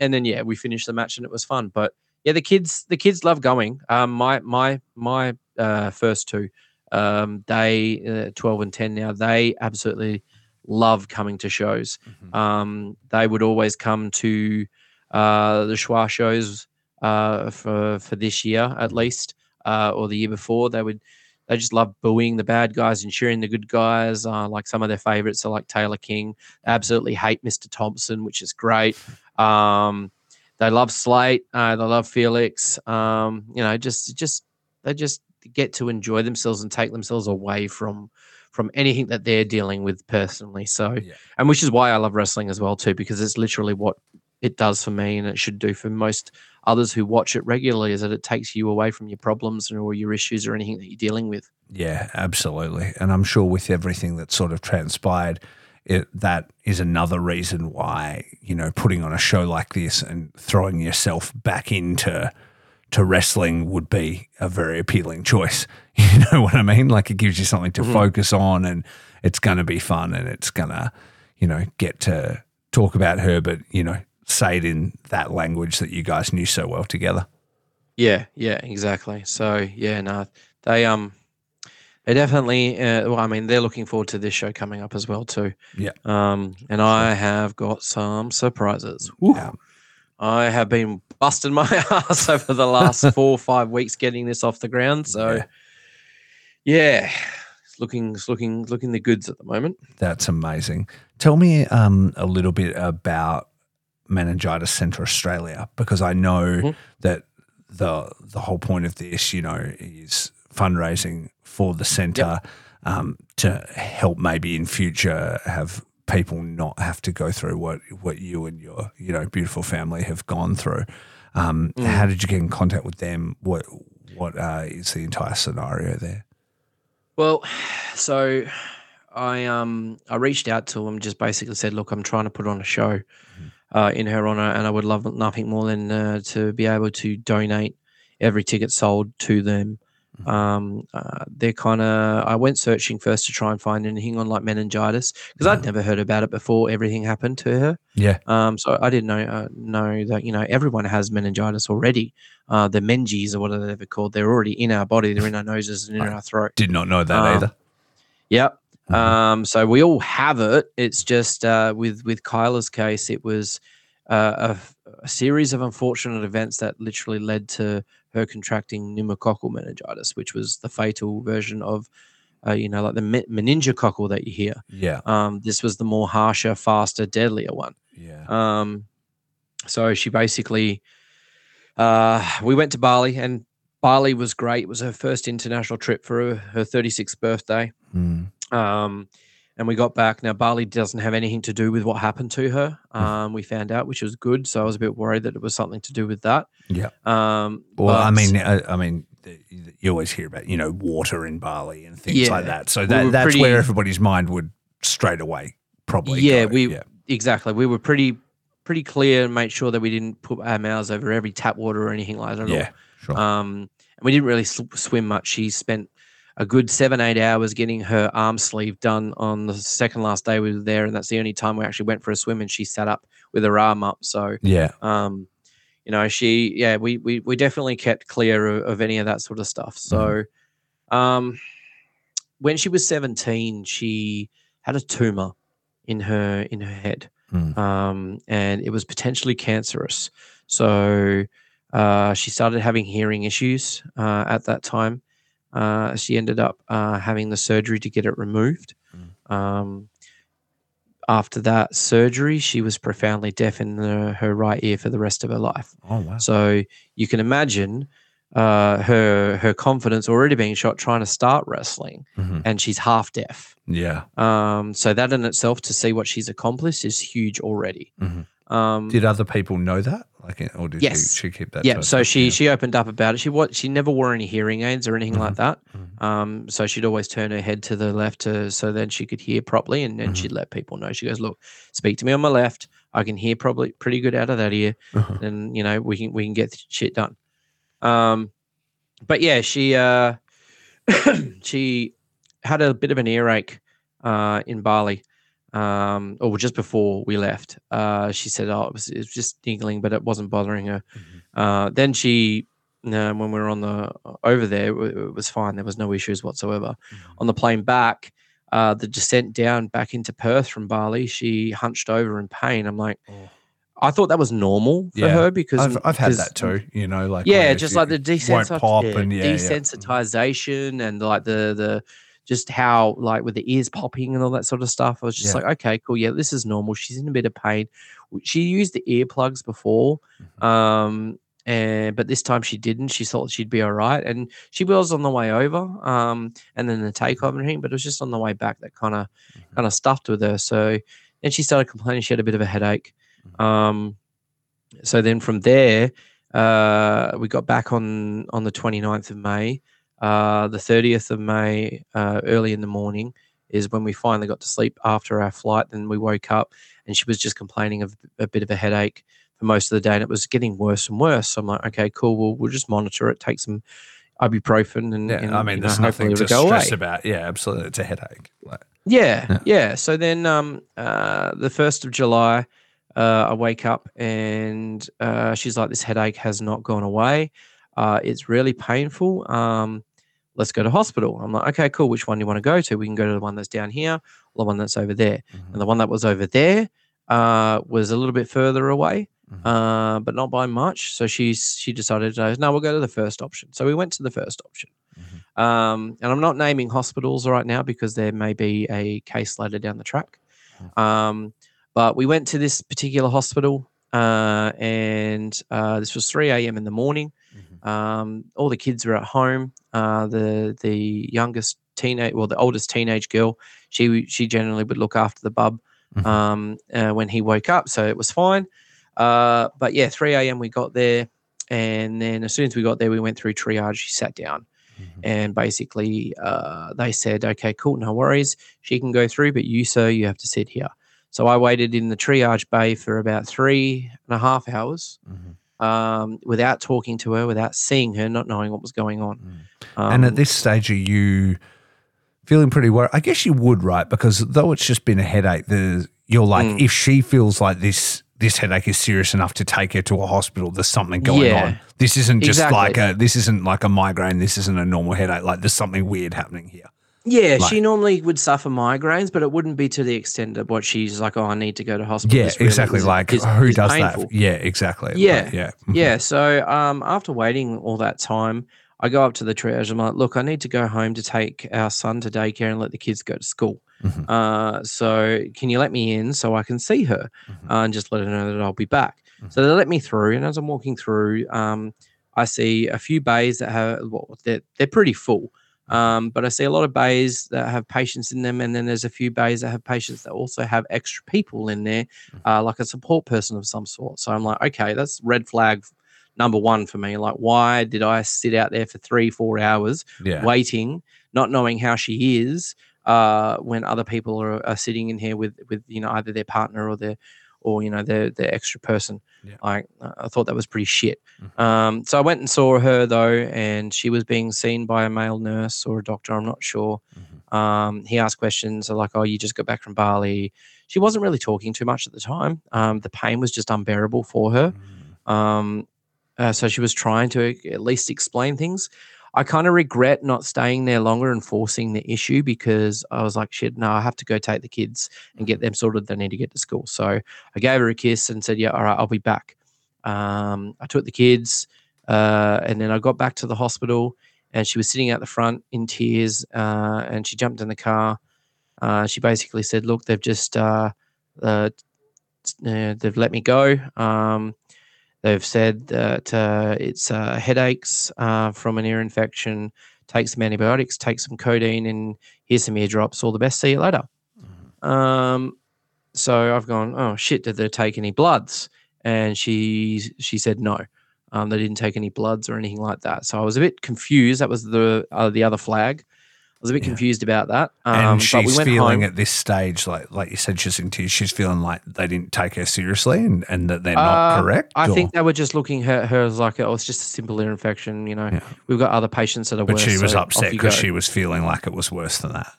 and then yeah, we finished the match and it was fun. But yeah, the kids, the kids love going. Um, my my my uh, first two, um, they uh, twelve and ten now. They absolutely love coming to shows. Mhm. Um, they would always come to uh, the Schwa shows uh, for for this year at least, uh, or the year before. They would they just love booing the bad guys and cheering the good guys. Uh, like some of their favorites are like Taylor King. They absolutely hate Mr. Thompson, which is great. [laughs] Um, they love Slate. Uh, they love Felix. Um, you know, just just they just get to enjoy themselves and take themselves away from from anything that they're dealing with personally. So, Yeah. and which is why I love wrestling as well too, because it's literally what it does for me, and it should do for most others who watch it regularly. Is that it takes you away from your problems or your issues or anything that you're dealing with. Yeah, absolutely. And I'm sure with everything that sort of transpired, it, that is another reason why, you know, putting on a show like this and throwing yourself back into to wrestling would be a very appealing choice. [laughs] You know what I mean? Like it gives you something to Mhm. focus on and it's going to be fun and it's going to, you know, get to talk about her, but, you know, say it in that language that you guys knew so well together. Yeah, yeah, exactly. So yeah, no, they um, they definitely. Uh, well, I mean, they're looking forward to this show coming up as well too. Yeah. Um, and I have got some surprises. Woo. Yeah. I have been busting my [laughs] ass over the last [laughs] four or five weeks getting this off the ground. So Yeah. yeah, it's looking, it's looking, looking the goods at the moment. That's amazing. Tell me um, a little bit about Meningitis Centre Australia because I know Mhm. that the the whole point of this, you know, is fundraising for the centre um, to help maybe in future have people not have to go through what what you and your you know beautiful family have gone through. Um, Mm. How did you get in contact with them? What what uh, is the entire scenario there? Well, [sighs] so I um I reached out to him, just basically said, look, I'm trying to put on a show uh, in her honor, and I would love nothing more than uh, to be able to donate every ticket sold to them. Um, uh, they're kind of. I went searching first to try and find anything on like meningitis because I'd never heard about it before everything happened to her. Yeah, Um, so I didn't know uh, know that you know everyone has meningitis already. Uh, the menges or whatever they're called, they're already in our body. They're in our noses and in I- our throat. did not know that Um, either. Yep. Mhm. Um, so we all have it. It's just uh, with with Kylah's case, it was uh, a, a series of unfortunate events that literally led to her contracting pneumococcal meningitis, which was the fatal version of, uh, you know, like the me- meningococcal that you hear. yeah, Um, this was the more harsher, faster, deadlier one. yeah. Um, So she basically, uh, we went to Bali, and Bali was great. It was her first international trip for her, her 36th birthday. Mm. Um, and we got back. Now Bali doesn't have anything to do with what happened to her. Mm. Um, we found out, which was good. So I was a bit worried that it was something to do with that. Yeah. Um, Well, I mean, I, I mean, you always hear about you know water in Bali and things like that. So that were that's pretty- where everybody's mind would straight away probably. Yeah, go. we- yeah. exactly. We were pretty pretty clear and made sure that we didn't put our mouths over every tap water or anything like that. at all. yeah, sure. Um, and we didn't really sw- swim much. She spent a good seven, eight hours getting her arm sleeve done on the second last day we were there, and that's the only time we actually went for a swim. And she sat up with her arm up. So, yeah, um, you know, she, yeah, we we we definitely kept clear of, of any of that sort of stuff. So, um, when she was seventeen, she had a tumor in her in her head, Mm. um, and it was potentially cancerous. So uh, she started having hearing issues uh, at that time. Uh, she ended up uh, having the surgery to get it removed. Um, after that surgery, she was profoundly deaf in the, her right ear for the rest of her life. Oh wow. So you can imagine uh, her her confidence already being shot trying to start wrestling, Mhm. and she's half deaf. Yeah. Um, so that in itself, to see what she's accomplished, is huge already. Mhm. Um, Did other people know that? Like, or did Yes. she, she keep that? yeah, so she Yeah. she opened up about it. She what she never wore any hearing aids or anything like that. Mhm. Um, so she'd always turn her head to the left to so then she could hear properly, and then Mhm. she'd let people know. She goes, "Look, speak to me on my left. I can hear probably pretty good out of that ear, Uh-huh. and you know we can we can get shit done." Um, but yeah, she uh, [coughs] she had a bit of an earache uh, in Bali, um, or just before we left. Uh, she said, "Oh, it was, it was just niggling, but it wasn't bothering her." Mhm. Uh, then she, uh, when we were on the over there, it, it was fine. There was no issues whatsoever. Mhm. On the plane back, uh, the descent down back into Perth from Bali, she hunched over in pain. I'm like, Oh. I thought that was normal for Yeah. her because I've, I've had that too. You know, like yeah, just like the desensitization, yeah, yeah. desensitization and like the the just how like with the ears popping and all that sort of stuff. I was just Yeah. like, okay, cool, yeah, this is normal. She's in a bit of pain. She used the earplugs before, Mhm. um, and but this time she didn't. She thought she'd be all right, and she was on the way over, um, and then the takeoff and everything. But it was just on the way back that kind of Mhm. kind of stuffed with her. So then she started complaining she had a bit of a headache. Mhm. Um, so then from there, uh, we got back on on the 29th of May. Uh, the 30th of May, uh, early in the morning, is when we finally got to sleep after our flight. Then we woke up and she was just complaining of a bit of a headache for most of the day, and it was getting worse and worse. So I'm like, okay, cool. We'll we'll just monitor it, take some ibuprofen, and, Yeah, and I mean, you know, there's nothing to stress away. about. Yeah, absolutely. It's a headache. Like, Yeah, Yeah. yeah. So then, um, uh, the first of July, uh, I wake up and uh, she's like, "This headache has not gone away. Uh, it's really painful. Um, let's go to hospital." I'm like, "Okay, cool. Which one do you want to go to? We can go to the one that's down here, or the one that's over there." mhm, And the one that was over there uh, was a little bit further away, mhm. uh, but not by much. So she's she decided, uh, "No, we'll go to the first option." So we went to the first option. Mhm. Um, and I'm not naming hospitals right now because there may be a case later down the track. Mhm. Um, but we went to this particular hospital, uh, and uh, this was 3 a.m. in the morning. Um, all the kids were at home. Uh, the the youngest teenage, well, the oldest teenage girl, she she generally would look after the bub Mhm. um, uh, when he woke up, so it was fine. Uh, but yeah, 3 a.m. we got there, and then as soon as we got there, we went through triage. She sat down Mhm. and basically uh, they said, "Okay, cool, no worries. She can go through, but you, sir, you have to sit here." So I waited in the triage bay for about three and a half hours Mhm. Um, without talking to her, without seeing her, not knowing what was going on. Mm. Um, and at this stage, are you feeling pretty worried? I guess you would, right? Because though it's just been a headache, the you're like, Mm. if she feels like this this headache is serious enough to take her to a hospital, there's something going Yeah. on. This isn't just Exactly. like a this isn't like a migraine. This isn't a normal headache. Like there's something weird happening here. Yeah, like- she normally would suffer migraines, but it wouldn't be to the extent of what she's like. Oh, I need to go to hospital. Yeah, really exactly. is- like is- who is does painful. that? Yeah, exactly. Like, Yeah. yeah, Mhm. Yeah. So um, after waiting all that time, I go up to the triage. I'm like, look, I need to go home to take our son to daycare and let the kids go to school. Mhm. Uh, so can you let me in so I can see her Mhm. uh, and just let her know that I'll be back? So they let me through, and as I'm walking through, um, I see a few bays that have well, they're they're pretty full. Um, but I see a lot of bays that have patients in them, and then there's a few bays that have patients that also have extra people in there, uh, like a support person of some sort. So I'm like, okay, that's red flag number one for me. Like, why did I sit out there for three, four hours Yeah. waiting, not knowing how she is, uh, when other people are, are sitting in here with with you know either their partner or their or you know the their extra person. Yeah. Like I thought that was pretty shit. Mhm. Um, so I went and saw her though, and she was being seen by a male nurse or a doctor. I'm not sure. Mhm. Um, he asked questions like, "Oh, you just got back from Bali." She wasn't really talking too much at the time. Um, the pain was just unbearable for her. Mm. Um, uh, so she was trying to at least explain things. I kind of regret not staying there longer and forcing the issue because I was like, shit, no, I have to go take the kids and get them sorted. They need to get to school. So I gave her a kiss and said, yeah, all right, I'll be back. Um, I took the kids uh, and then I got back to the hospital and she was sitting at the front in tears uh, and she jumped in the car. Uh, she basically said, look, they've just, uh, uh, uh, they've let me go. Um, They've said that uh, it's uh, headaches uh, from an ear infection. Take some antibiotics, take some codeine, and here's some ear drops. All the best. See you later. Mhm. Um, so I've gone. Oh shit! Did they take any bloods? And she she said no. Um, they didn't take any bloods or anything like that. So I was a bit confused. That was the uh, the other flag. I was a bit Yeah. confused about that. Um, and but she's we went feeling home. at this stage, like like you said, she's in tears. She's feeling like they didn't take her seriously, and, and that they're not Uh, correct. I or- think they were just looking at her as like, oh, it's just a simple ear infection. You know, Yeah. we've got other patients that are but worse. she was so upset because she was feeling like it was worse than that.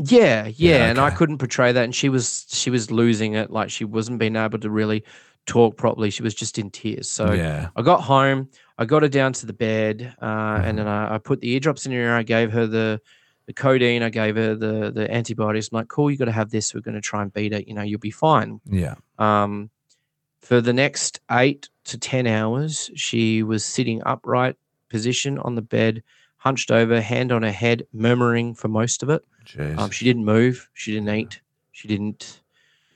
Yeah, yeah, Yeah, and I couldn't portray that, and she was she was losing it. Like she wasn't being able to really talk properly. She was just in tears. So yeah, I got home, I got her down to the bed, uh, Mhm. and then I, I put the eardrops in her ear. I gave her the the codeine. I gave her the the antibiotics. I'm like, cool, you got to have this. We're going to try and beat it. You know, you'll be fine. yeah, Um, for the next eight to 10 hours, she was sitting upright position on the bed, hunched over, hand on her head, murmuring for most of it. Um, she didn't move. She didn't eat. She didn't.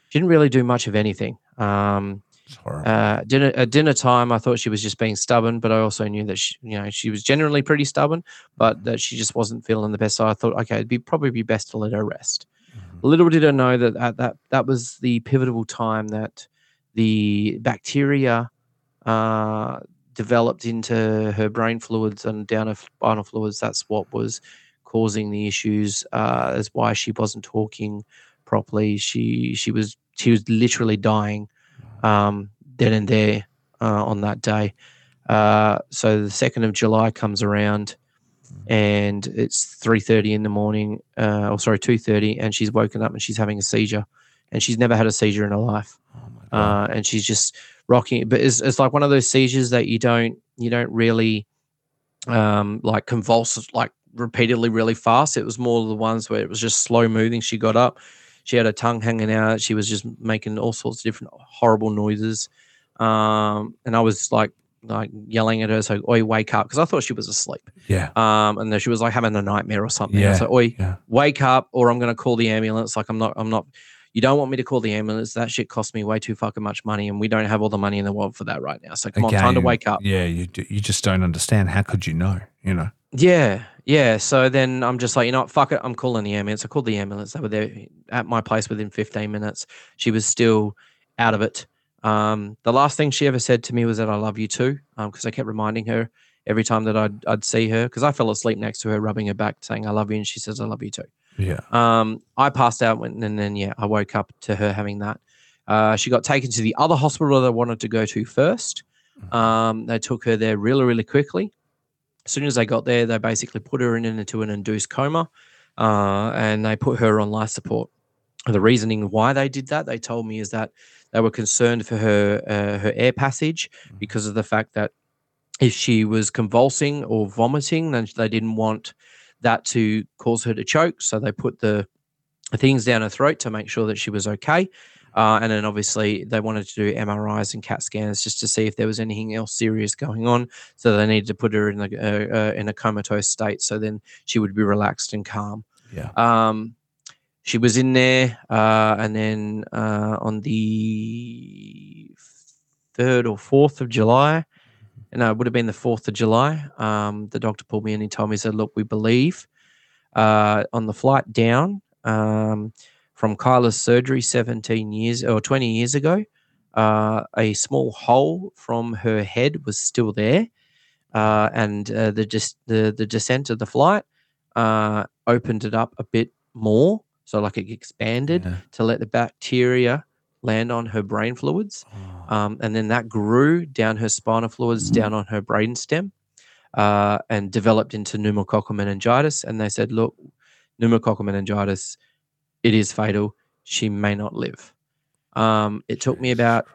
She didn't really do much of anything. Um. Uh, dinner at dinner time, I thought she was just being stubborn, but I also knew that she, you know she was generally pretty stubborn, but that she just wasn't feeling the best. So I thought, okay, it'd be probably be best to let her rest. Mhm. Little did I know that at that that was the pivotal time that the bacteria uh, developed into her brain fluids and down her spinal fluids. That's what was causing the issues. Uh, that's why she wasn't talking properly. She she was she was literally dying um, then and there uh, on that day. Uh, so the second of July comes around, and it's three thirty in the morning. Uh, or sorry, two thirty, and she's woken up and she's having a seizure, and she's never had a seizure in her life. Oh my God. Uh, and she's just rocking. But it's, it's like one of those seizures that you don't you don't really um, like convulse like repeatedly really fast. It was more the ones where it was just slow moving. She got up, she had her tongue hanging out. She was just making all sorts of different horrible noises. Um, and I was like like yelling at her, so oi, wake up, because I thought she was asleep. yeah, Um, and then she was like having a nightmare or something. I Yeah, was like, oi, yeah. wake up, or I'm gonna call the ambulance. Like I'm not, I'm not. You don't want me to call the ambulance. That shit cost me way too fucking much money, and we don't have all the money in the world for that right now. So come on, time to wake up. Yeah, you you just don't understand. How could you know? You know. Yeah, yeah. So then I'm just like, you know what, fuck it. I'm calling the ambulance. I called the ambulance. They were there at my place within 15 minutes. She was still out of it. Um, the last thing she ever said to me was that I love you too, because I kept reminding her every time that I'd, I'd see her, because I fell asleep next to her, rubbing her back, saying I love you, and she says I love you too. Yeah. Um, I passed out, and then yeah, I woke up to her having that. Uh, she got taken to the other hospital that I wanted to go to first. Mhm. Um, they took her there really, really quickly. As soon as they got there, they basically put her in into an induced coma, uh, and they put her on life support. The reasoning why they did that, they told me, is that they were concerned for her uh, her air passage Mhm. because of the fact that if she was convulsing or vomiting, then they didn't want that to cause her to choke. So they put the things down her throat to make sure that she was okay. Uh, and then obviously they wanted to do MRIs and CAT scans just to see if there was anything else serious going on. So they needed to put her in a uh, uh, in a comatose state, so then she would be relaxed and calm. Yeah. Um, she was in there, uh, and then uh, on the third or fourth of July. No, it would have been the fourth of July. Um, the doctor pulled me in. He told me, he said, "Look, we believe uh, on the flight down um, from Kylah's surgery 17 years or 20 years ago, uh, a small hole from her head was still there, uh, and uh, the, dis- the the descent of the flight uh, opened it up a bit more, so like it expanded Yeah. to let the bacteria land on her brain fluids, Oh, um, and then that grew down her spinal fluids, down on her brain stem, uh, and developed into pneumococcal meningitis. And they said, look, pneumococcal meningitis, it is fatal. She may not live. Um, it took me about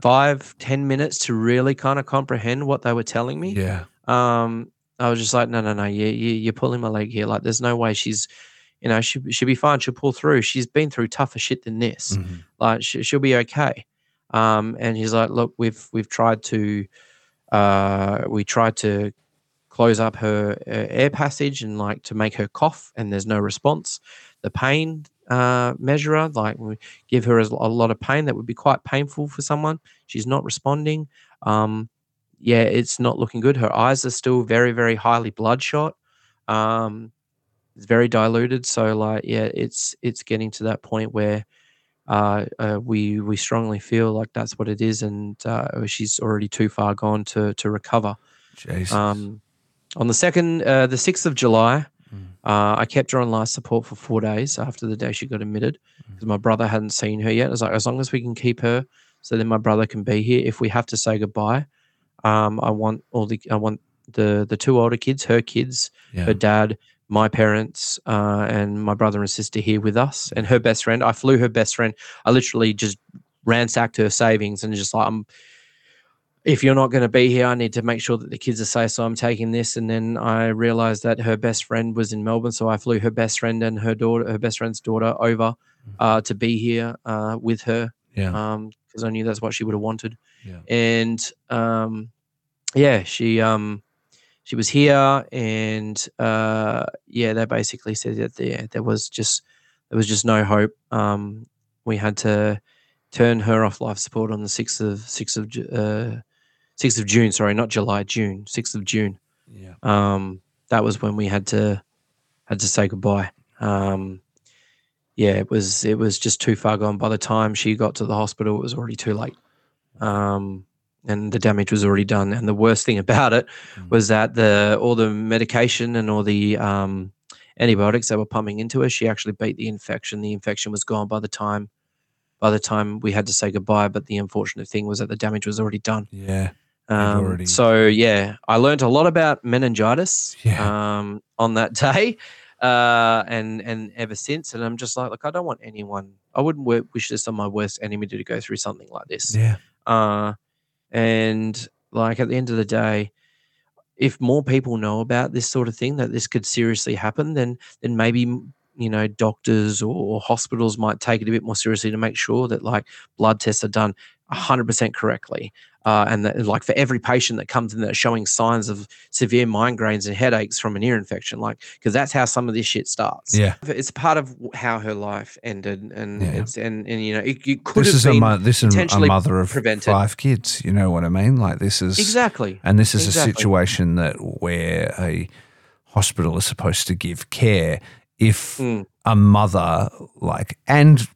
five, ten minutes to really kind of comprehend what they were telling me. Yeah. Um, I was just like, no, no, no, you, you, you're pulling my leg here. Like, there's no way she's, you know, she, she'll be fine. She'll pull through. She's been through tougher shit than this. Mhm. Like, she, she'll be okay. Um, and he's like, look, we've we've tried to, uh, we tried to close up her uh, air passage and like to make her cough, and there's no response. The pain uh, measurer, like we give her a, a lot of pain that would be quite painful for someone. She's not responding. Um, yeah, it's not looking good. Her eyes are still very, very highly bloodshot. Um, it's very diluted. So, like, yeah, it's it's getting to that point where uh, uh, we we strongly feel like that's what it is, and uh, she's already too far gone to to recover. Um, on the second, uh, the sixth of July, Mm. uh, I kept her on life support for four days after the day she got admitted because my brother hadn't seen her yet. I was like, as long as we can keep her, so then my brother can be here. If we have to say goodbye, um, I want all the I want the the two older kids, her kids, yeah. her dad, my parents, uh, and my brother and sister here with us, and her best friend. I flew her best friend. I literally just ransacked her savings and just like, I'm, if you're not going to be here, I need to make sure that the kids are safe. So I'm taking this. And then I realized that her best friend was in Melbourne, so I flew her best friend and her daughter, her best friend's daughter, over uh, to be here uh, with her yeah. because I knew that's what she would have wanted. Yeah. And um, yeah, she um, she was here, and uh, yeah, they basically said that there there was just there was just no hope. Um, we had to turn her off life support on the sixth of sixth of uh, sixth of June. Sorry, not July, June, sixth of June. yeah. Um, that was when we had to had to say goodbye. Um, yeah, it was it was just too far gone. By the time she got to the hospital, it was already too late, um, and the damage was already done. And the worst thing about it Mm. was that the all the medication and all the um, antibiotics that were pumping into her, she actually beat the infection. The infection was gone by the time by the time we had to say goodbye. But the unfortunate thing was that the damage was already done. Yeah. Um, already- So yeah, I learned a lot about meningitis Yeah. um, on that [laughs] day, uh, and and ever since. And I'm just like, look, I don't want anyone. I wouldn't wish this on my worst enemy to go through something like this. Yeah. Uh, and like at the end of the day, if more people know about this sort of thing, that this could seriously happen, then then maybe you know doctors or, or hospitals might take it a bit more seriously to make sure that like blood tests are done 100% correctly. Uh, and that, like for every patient that comes in that's showing signs of severe migraines and headaches from an ear infection, like because that's how some of this shit starts. Yeah. it's part of how her life ended, and Yeah. it's and and you know it, it could This have is a mo- this is a mother of prevented. five kids. You know what I mean? Like this is exactly And this is Exactly. a situation that where a hospital is supposed to give care if Mm. a mother like and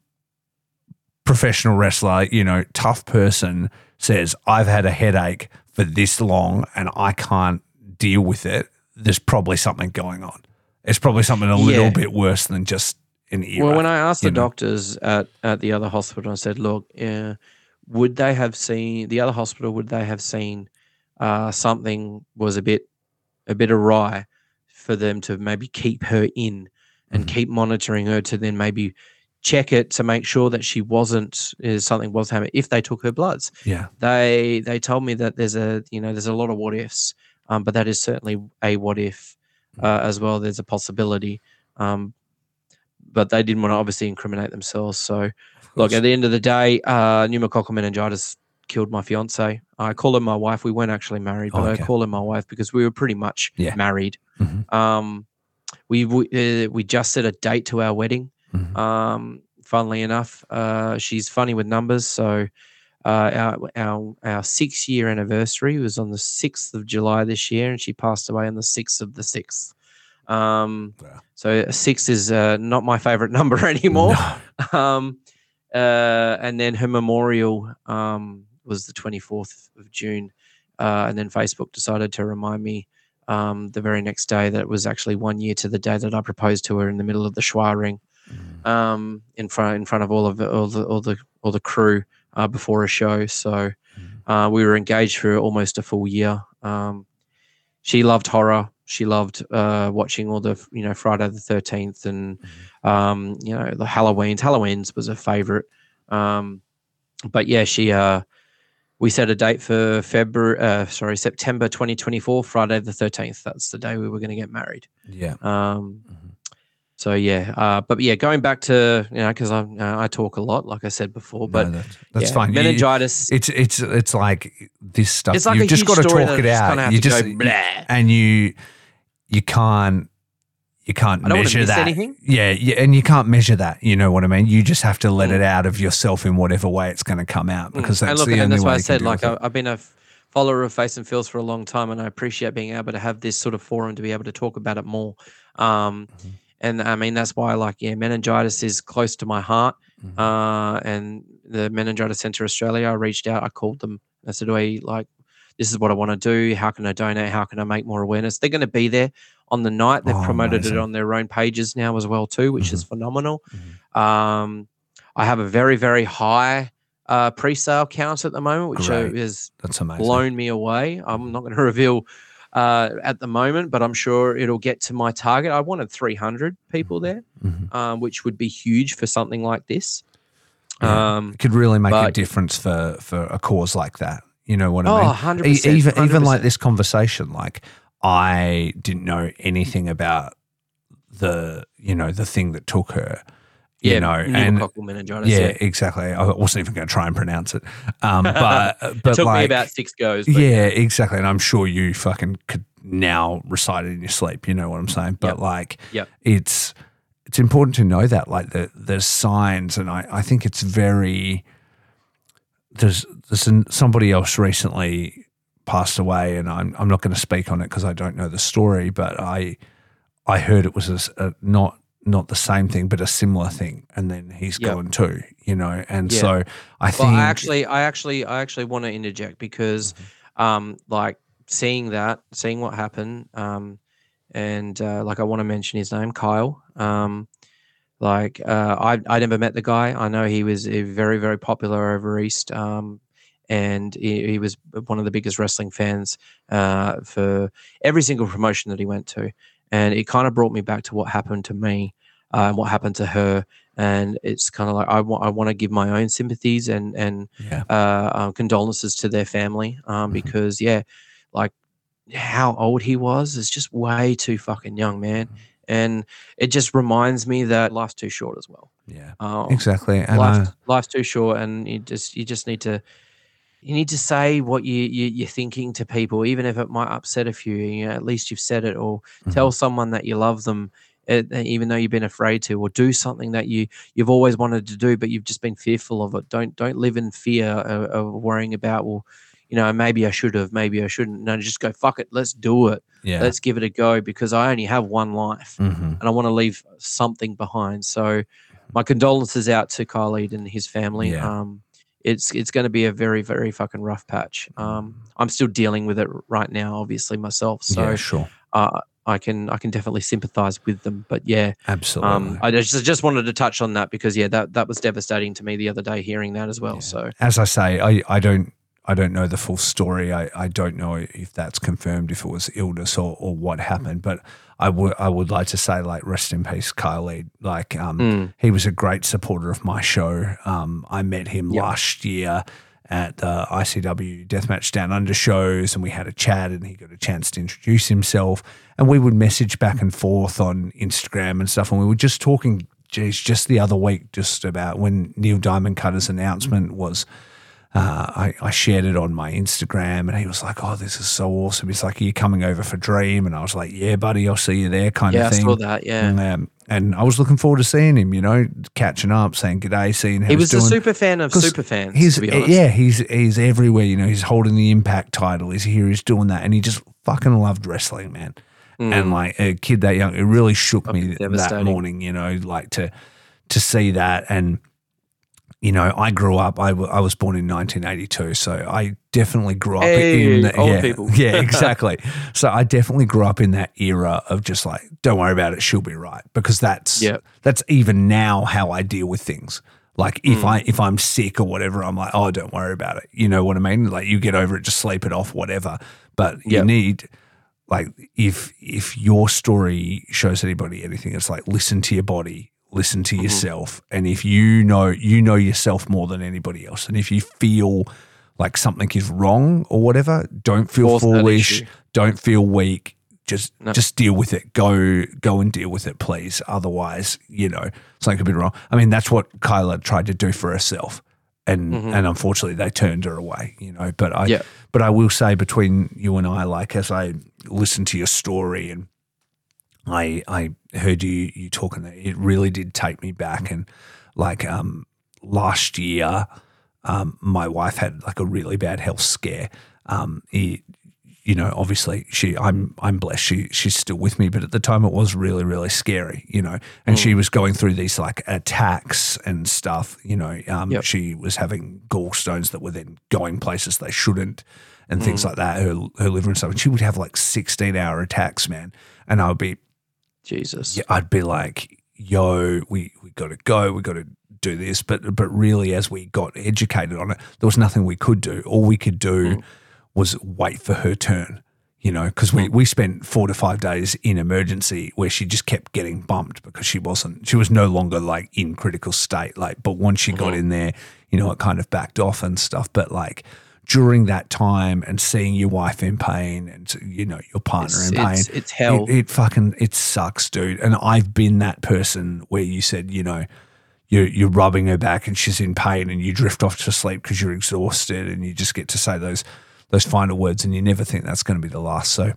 professional wrestler, you know, tough person says, I've had a headache for this long and I can't deal with it, there's probably something going on. It's probably something a little Yeah. bit worse than just an ear. Well, when I asked the know. doctors at, at the other hospital, I said, look, uh, would they have seen the other hospital? Would they have seen uh, something was a bit a bit awry for them to maybe keep her in and Mhm. keep monitoring her to then maybe check it to make sure that she wasn't uh, something was happening. If they took her bloods. Yeah. they they told me that there's a you know there's a lot of what ifs um, but that is certainly a what if uh, as well. There's a possibility um, but they didn't want to obviously incriminate themselves. So look at the end of the day uh, pneumococcal meningitis killed my fiance. I call her my wife. We weren't actually married but Oh, okay. i call her my wife because we were pretty much Yeah. married. Mhm. um, we we, uh, we just set a date to our wedding Mhm. um, funnily enough, uh, she's funny with numbers, so uh, our our our six year anniversary was on the sixth of July this year, and she passed away on the sixth of the sixth. Um, Wow. so six is uh, not my favorite [laughs] number anymore. No. [laughs] Um, uh, and then her memorial um, was the 24th of June. Uh, and then Facebook decided to remind me um, the very next day that it was actually one year to the day that I proposed to her in the middle of the Schwa ring. Um, in front in front of all of the, all the all the all the crew uh, before a show. So Mm. uh, we were engaged for almost a full year. Um, she loved horror. She loved uh, watching all the you know Friday the Thirteenth and um, you know the Halloween's. Halloween's was her favorite. Um, but yeah, she uh, we set a date for February. Uh, sorry, September 2024, Friday the 13th. That's the day we were going to get married. Yeah. Um, Mhm. So yeah, uh, but yeah, going back to you know because I uh, I talk a lot, like I said before, but no, that's, that's yeah, fine. You- Meningitis. it's it's it's like this stuff. it's like You've just got to talk it I just kinda out. You just go, and you you can't you can't I don't wanna measure that. anything. Yeah, yeah, and you can't measure that. You know what I mean? You just have to let Mm. it out of yourself in whatever way it's going to come out because Mm. that's look, the and only that's way why I said like I, I've been a follower of Face and Feels for a long time, and I appreciate being able to have this sort of forum to be able to talk about it more. Um, Mhm. And I mean that's why like yeah, meningitis is close to my heart. Mhm. Uh, and the Meningitis Centre Australia, I reached out, I called them. I said, "Do I like this is what I want to do? How can I donate? How can I make more awareness?" They're going to be there on the night. They've Oh, promoted amazing. it on their own pages now as well too, which is phenomenal. Mhm. Um, I have a very very high uh, pre-sale count at the moment, which Great. is That's amazing. blown me away. I'm not going [laughs] to reveal uh, at the moment, but I'm sure it'll get to my target. I wanted 300 people there, Mhm. um, which would be huge for something like this. Yeah. Um, It could really make a difference for for a cause like that. You know what I oh, mean? 100 E- percent. even even like this conversation like i didn't know anything about the you know the thing that took her you Yeah, know and pneumococcal meningitis. yeah, Yeah, exactly i wasn't even going to try and pronounce it um [laughs] but but it took like me about six goes. But yeah exactly and i'm sure you fucking could now recite it in your sleep you know what i'm saying but Yep. like Yep. it's it's important to know that like the there's signs and i i think it's very there's there's an, somebody else recently passed away and i'm i'm not going to speak on it because i don't know the story but i i heard it was a, a- not not the same thing but a similar thing and then he's Yep. gone too you know and Yeah. so i Well, think I actually, I actually, I actually want to interject because, Mm-hmm. um, like seeing that, seeing what happened, um, and uh, like I want to mention his name, Kyle. Um, like uh, I, I never met the guy. I know he was uh, very, very popular over east, um, and he, he was one of the biggest wrestling fans uh, for every single promotion that he went to, and it kind of brought me back to what happened to me uh, and what happened to her and it's kind of like I want I want to give my own sympathies and and yeah uh, uh, condolences to their family um, Mhm. because yeah, like how old he was is just way too fucking young, man, Mhm. and it just reminds me that life's too short as well. yeah Um, exactly and life's, I, life's too short, and you just you just need to you need to say what you, you you're thinking to people, even if it might upset a few. You know, at least you've said it, or Mhm. tell someone that you love them, uh, even though you've been afraid to, or do something that you you've always wanted to do, but you've just been fearful of it. Don't don't live in fear of, of worrying about well. You know, maybe I should have, maybe I shouldn't. No, just go, fuck it, let's do it. yeah Let's give it a go because I only have one life Mhm. and I want to leave something behind. So, my condolences out to Khalid and his family. Yeah. Um, it's it's going to be a very very fucking rough patch. Um, I'm still dealing with it right now, obviously myself. So yeah sure uh, I can I can definitely sympathise with them. But yeah, absolutely um, I just just wanted to touch on that because yeah, that that was devastating to me the other day hearing that as well. Yeah. So as I say, I, I don't I don't know the full story. I, I don't know if that's confirmed, if it was illness or, or what happened. But I would I would like to say like rest in peace, Kyle Lee. Like um, mm, he was a great supporter of my show. Um, I met him Yep. last year at the ICW Deathmatch Down Under shows, and we had a chat, and he got a chance to introduce himself, and we would message back and forth on Instagram and stuff, and we were just talking. Geez, just the other week, just about when Neil Diamond Cutter's announcement was. Uh, I, I shared it on my Instagram and he was like, Oh, this is so awesome. He's like, Are you coming over for Dream? And I was like, Yeah, buddy, I'll see you there, kind yeah, I of thing. saw that. Yeah, And, um, and I was looking forward to seeing him. You know, catching up, saying good day, seeing how He was a super fan of super fans. He's to be honest. yeah, he's he's everywhere. You know, he's holding the Impact title. He's here. He's doing that, and he just fucking loved wrestling, man. Mm. And like a kid that young, it really shook me that morning. You know, like to to see that, and you know, I grew up. I, w- I was born in 1982, so I definitely grew up Hey, in the, old yeah, people. yeah, [laughs] exactly. so I definitely grew up in that era of just like, don't worry about it, she'll be right, because that's Yep. that's even now how I deal with things. Like if Mm. I if I'm sick or whatever, I'm like, oh, don't worry about it. You know what I mean? Like you get over it, just sleep it off, whatever. But you Yep. need like if if your story shows anybody anything, it's like listen to your body, listen Mm-hmm. to yourself, and if you know you know yourself more than anybody else, and if you feel like something is wrong or whatever, don't feel Force foolish, don't feel weak. Just No. just deal with it. Go go and deal with it, please. Otherwise, you know something could be wrong. I mean, that's what Kylah tried to do for herself, and Mhm. and unfortunately they turned her away. You know, but I Yeah. but I will say between you and I, like as I listen to your story and I I heard you you talking, that it really did take me back. And like um last year, um my wife had like a really bad health scare. Um, it, you know, obviously she I'm I'm blessed she she's still with me, but at the time it was really really scary, you know. And she was going through these like attacks and stuff, you know. Um, Yep. she was having gallstones that were then going places they shouldn't, and things like that. Her her liver and stuff. And she would have like 16 hour attacks, man. And I would be Jesus. yeah, I'd be like, "Yo, we we got to go. We got to do this." But but really, as we got educated on it, there was nothing we could do. All we could do mm. was wait for her turn. You know, because we, mm. we spent four to five days in emergency where she just kept getting bumped because she wasn't, she was no longer like in critical state. Like, but once she got mm-hmm. in there, you know, it kind of backed off and stuff. But like during that time and seeing your wife in pain and, you know, your partner It's, in pain, it's, it's hell. it, it fucking it sucks, dude. And I've been that person where you said, you know, you're you're rubbing her back and she's in pain and you drift off to sleep because you're exhausted and you just get to say those those final words and you never think that's going to be the last. So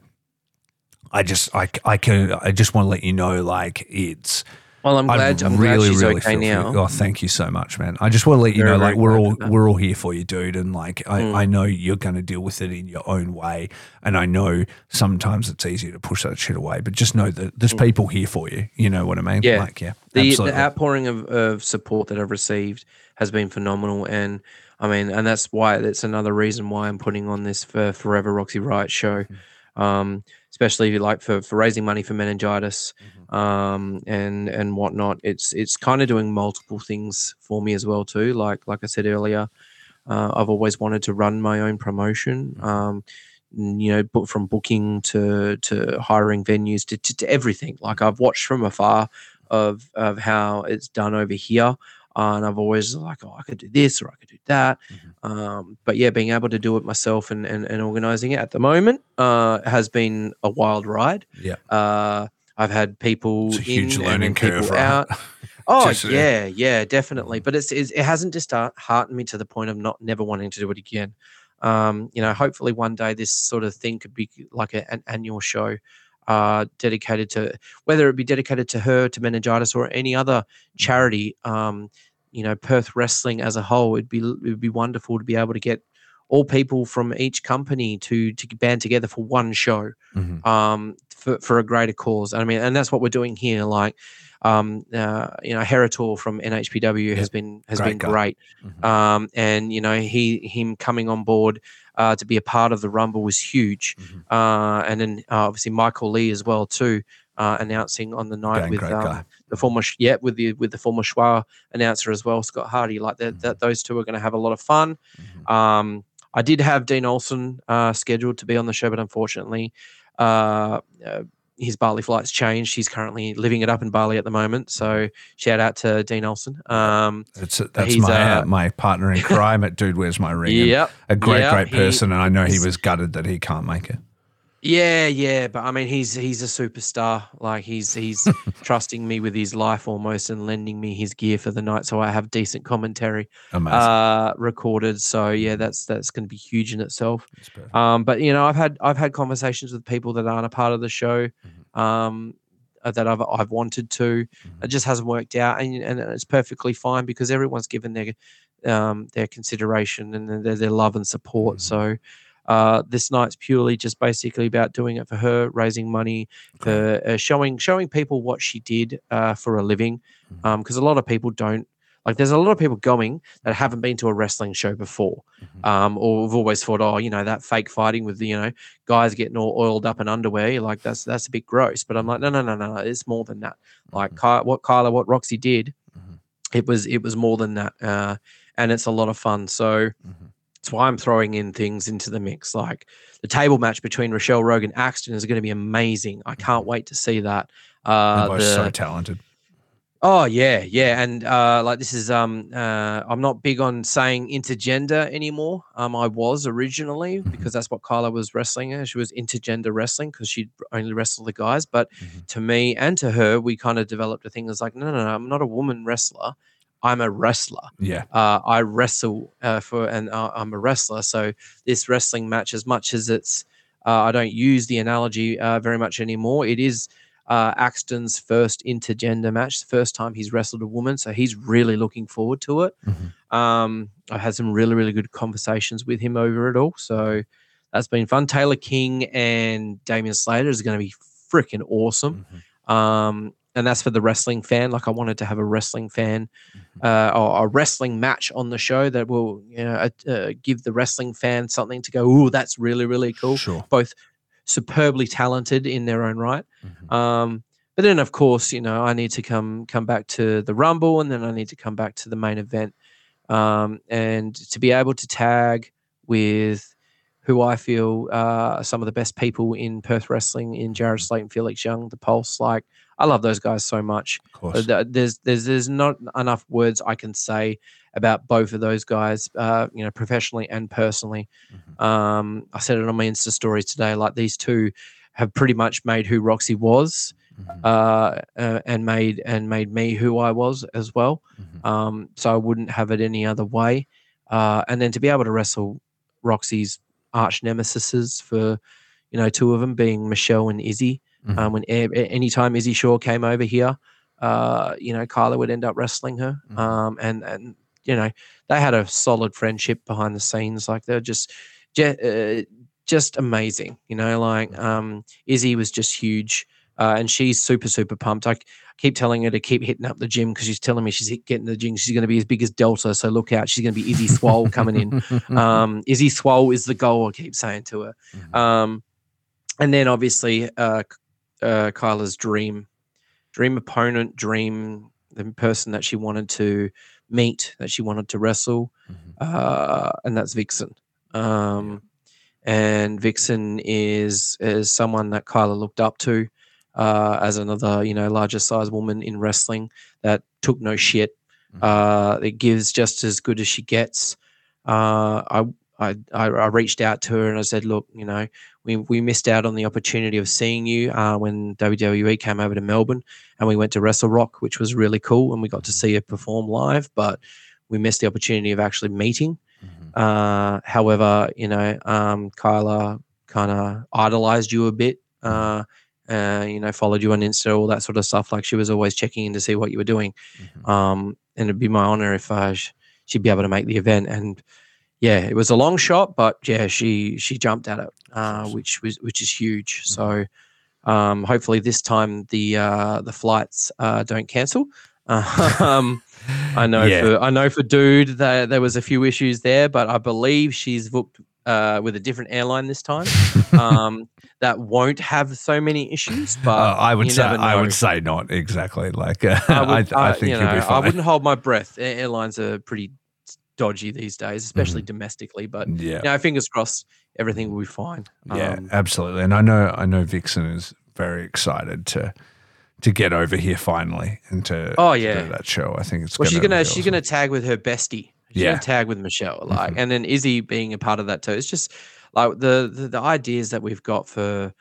I just I, I can I just want to let you know like it's well, I'm glad. I'm glad she's okay now. you. Oh, thank you so much, man. I just want to let you Very, know, like we're all we're all here for you, dude. And like I, Mm. I know you're going to deal with it in your own way, and I know sometimes it's easier to push that shit away. But just know that there's people here for you. You know what I mean? Mm. Yeah. Like yeah, the, the outpouring of, of support that I've received has been phenomenal, and I mean, and that's why that's another reason why I'm putting on this for Forever Roxy Ryot show, Mm-hmm. um, especially like for, for raising money for meningitis, Mm-hmm. um, and and whatnot. It's it's kind of doing multiple things for me as well too. Like like I said earlier, uh, I've always wanted to run my own promotion. Mm-hmm. Um, you know, book from booking to to hiring venues to, to, to everything. Like I've watched from afar of of how it's done over here. Uh, and I've always like, oh, I could do this or I could do that. Mm-hmm. Um, but yeah, being able to do it myself and, and, and organizing it at the moment uh, has been a wild ride. yeah, Uh, I've had people it's a huge in and learning curve, right? out. [laughs] Oh Just, yeah, yeah, definitely. But it's, it's it hasn't just heartened me to the point of not never wanting to do it again. Um, you know, hopefully one day this sort of thing could be like a, an annual show, uh, dedicated to whether it be dedicated to her, to meningitis, or any other charity. Um, you know, Perth wrestling as a whole, it'd be it would be wonderful to be able to get all people from each company to to band together for one show Mhm. um, for, for a greater cause. I mean, and that's what we're doing here. Like, um, uh, you know, Heritor from NHPW has been has Great been guy. great, Mhm. um, and you know, he him coming on board uh, to be a part of the Rumble was huge, Mhm. uh, and then uh, obviously Michael Lee as well too. Uh, announcing on the night Again, with um, the former yeah with the with the former Schwa announcer as well Scott Hardy like that, Mhm. that those two are going to have a lot of fun Mhm. um, I did have Dean Olson uh, scheduled to be on the show, but unfortunately, uh, uh, his Bali flight's changed. He's currently living it up in Bali at the moment. So shout out to Dean Olson. Um, It's, that's my uh, my partner in [laughs] crime at Dude Where's My Ring. yep. a great yeah, great he- person, and I know he was gutted that he can't make it. Yeah, yeah, but I mean, he's he's a superstar. Like he's he's [laughs] trusting me with his life almost and lending me his gear for the night, so I have decent commentary uh, recorded. So yeah, that's that's going to be huge in itself. Um, but you know, I've had I've had conversations with people that aren't a part of the show. Mm-hmm. Um, uh, that I've I've wanted to. Mhm. It just hasn't worked out, and and it's perfectly fine because everyone's given their um, their consideration and their, their love and support. Mhm. So. Uh, this night's purely just basically about doing it for her, raising money, Okay. for uh, showing showing people what she did uh, for a living. Because a lot of people don't like. There's a lot of people going that haven't been to a wrestling show before, Mhm. um, or have always thought, oh, you know, that fake fighting with the, you know guys getting all oiled up in underwear. You're like that's that's a bit gross. But I'm like, no, no, no, no. It's more than that. Like Mhm. Ky- what Kylah, what Roxy did, Mhm. it was it was more than that, uh, and it's a lot of fun. So That's why I'm throwing in things into the mix. Like the table match between Rochelle Rogan and Axton is going to be amazing. I can't Mhm. wait to see that. Uh, both the, so talented. Oh yeah, yeah, and uh, like this is um uh, I'm not big on saying intergender anymore. Um, I was originally Mhm. because that's what Kylah was wrestling. As. She was intergender wrestling because she'd only wrestled the guys. But Mhm. to me and to her, we kind of developed a thing that's like, no, no, no, I'm not a woman wrestler. I'm a wrestler. Yeah. Uh, I wrestle uh, for, and uh, I'm a wrestler. So this wrestling match, as much as it's, uh, I don't use the analogy uh, very much anymore. It is uh, Axton's first intergender match, the first time he's wrestled a woman. So he's really looking forward to it. Mhm. Um, I've had some really, really good conversations with him over it all. So that's been fun. Taylor King and Damian Slater is going to be freaking awesome. Mhm. Um, and that's for the wrestling fan. Like I wanted to have a wrestling fan Mhm. uh, or a wrestling match on the show that will you know, uh, uh, give the wrestling fan something to go, oh, that's really, really cool. Sure. Both superbly talented in their own right. Mhm. Um, but then, of course, you know, I need to come come back to the Rumble, and then I need to come back to the main event, um, and to be able to tag with who I feel uh, some of the best people in Perth wrestling in Jared Slayton, Felix Young, the Pulse. Like, I love those guys so much. Of course. There's there's there's not enough words I can say about both of those guys, uh, you know, professionally and personally. Mhm. Um, I said it on my Insta stories today. Like these two have pretty much made who Roxy was, Mhm. uh, uh, and made and made me who I was as well. Mhm. Um, so I wouldn't have it any other way. Uh, and then to be able to wrestle Roxy's arch nemesises for, you know, two of them being Michelle and Izzy. Um, when a- a- anytime Izzy Shaw came over here, uh, you know, Kylah would end up wrestling her. Mhm. Um, and and you know, they had a solid friendship behind the scenes. Like they're just, just, uh, just amazing. You know, like um, Izzy was just huge. Uh, and she's super, super pumped. I keep telling her to keep hitting up the gym because she's telling me she's getting the gym. She's going to be as big as Delta. So look out. She's going to be Izzy Swole coming in. [laughs] Um, Izzy Swole is the goal. I keep saying to her. Mhm. Um, and then obviously uh, uh, Kylah's dream, dream opponent, dream the person that she wanted to meet, that she wanted to wrestle, Mhm. uh, and that's Vixen. Um, And Vixen is is someone that Kylah looked up to uh, as another you know larger size woman in wrestling that took no shit. Mhm. Uh, that gives just as good as she gets. Uh, I, I, I reached out to her and I said, look, you know, we, we missed out on the opportunity of seeing you uh, when WWE came over to Melbourne and we went to Wrestle Rock, which was really cool. And we got to see you perform live, but we missed the opportunity of actually meeting. Mhm. Uh, however, you know, um, Kylah kind of idolized you a bit, uh, uh, you know, followed you on Insta, all that sort of stuff. Like she was always checking in to see what you were doing. Mhm. Um, and it'd be my honor if uh, she'd be able to make the event. And yeah, it was a long shot, but yeah, she she jumped at it, uh, which was which is huge. So um, hopefully this time the uh, the flights uh, don't cancel. [laughs] um, I know Yeah. for I know for dude that there was a few issues there, but I believe she's booked uh, with a different airline this time. um, [laughs] that won't have so many issues. But Uh, I would say I would say not exactly. Like uh, [laughs] I, I, would, I, I- think you you'll know, I wouldn't hold my breath. Airlines are pretty dodgy these days, especially domestically. But yeah, you know, fingers crossed, everything will be fine. yeah, Um, absolutely. And I know I know Vixen is very excited to to get over here finally and to, Oh, to yeah. do that show. I think it's well, she's gonna be she's awesome. gonna tag with her bestie. She's Yeah. gonna tag with Michelle, like, Mhm. and then Izzy being a part of that too. It's just like the the, the ideas that we've got for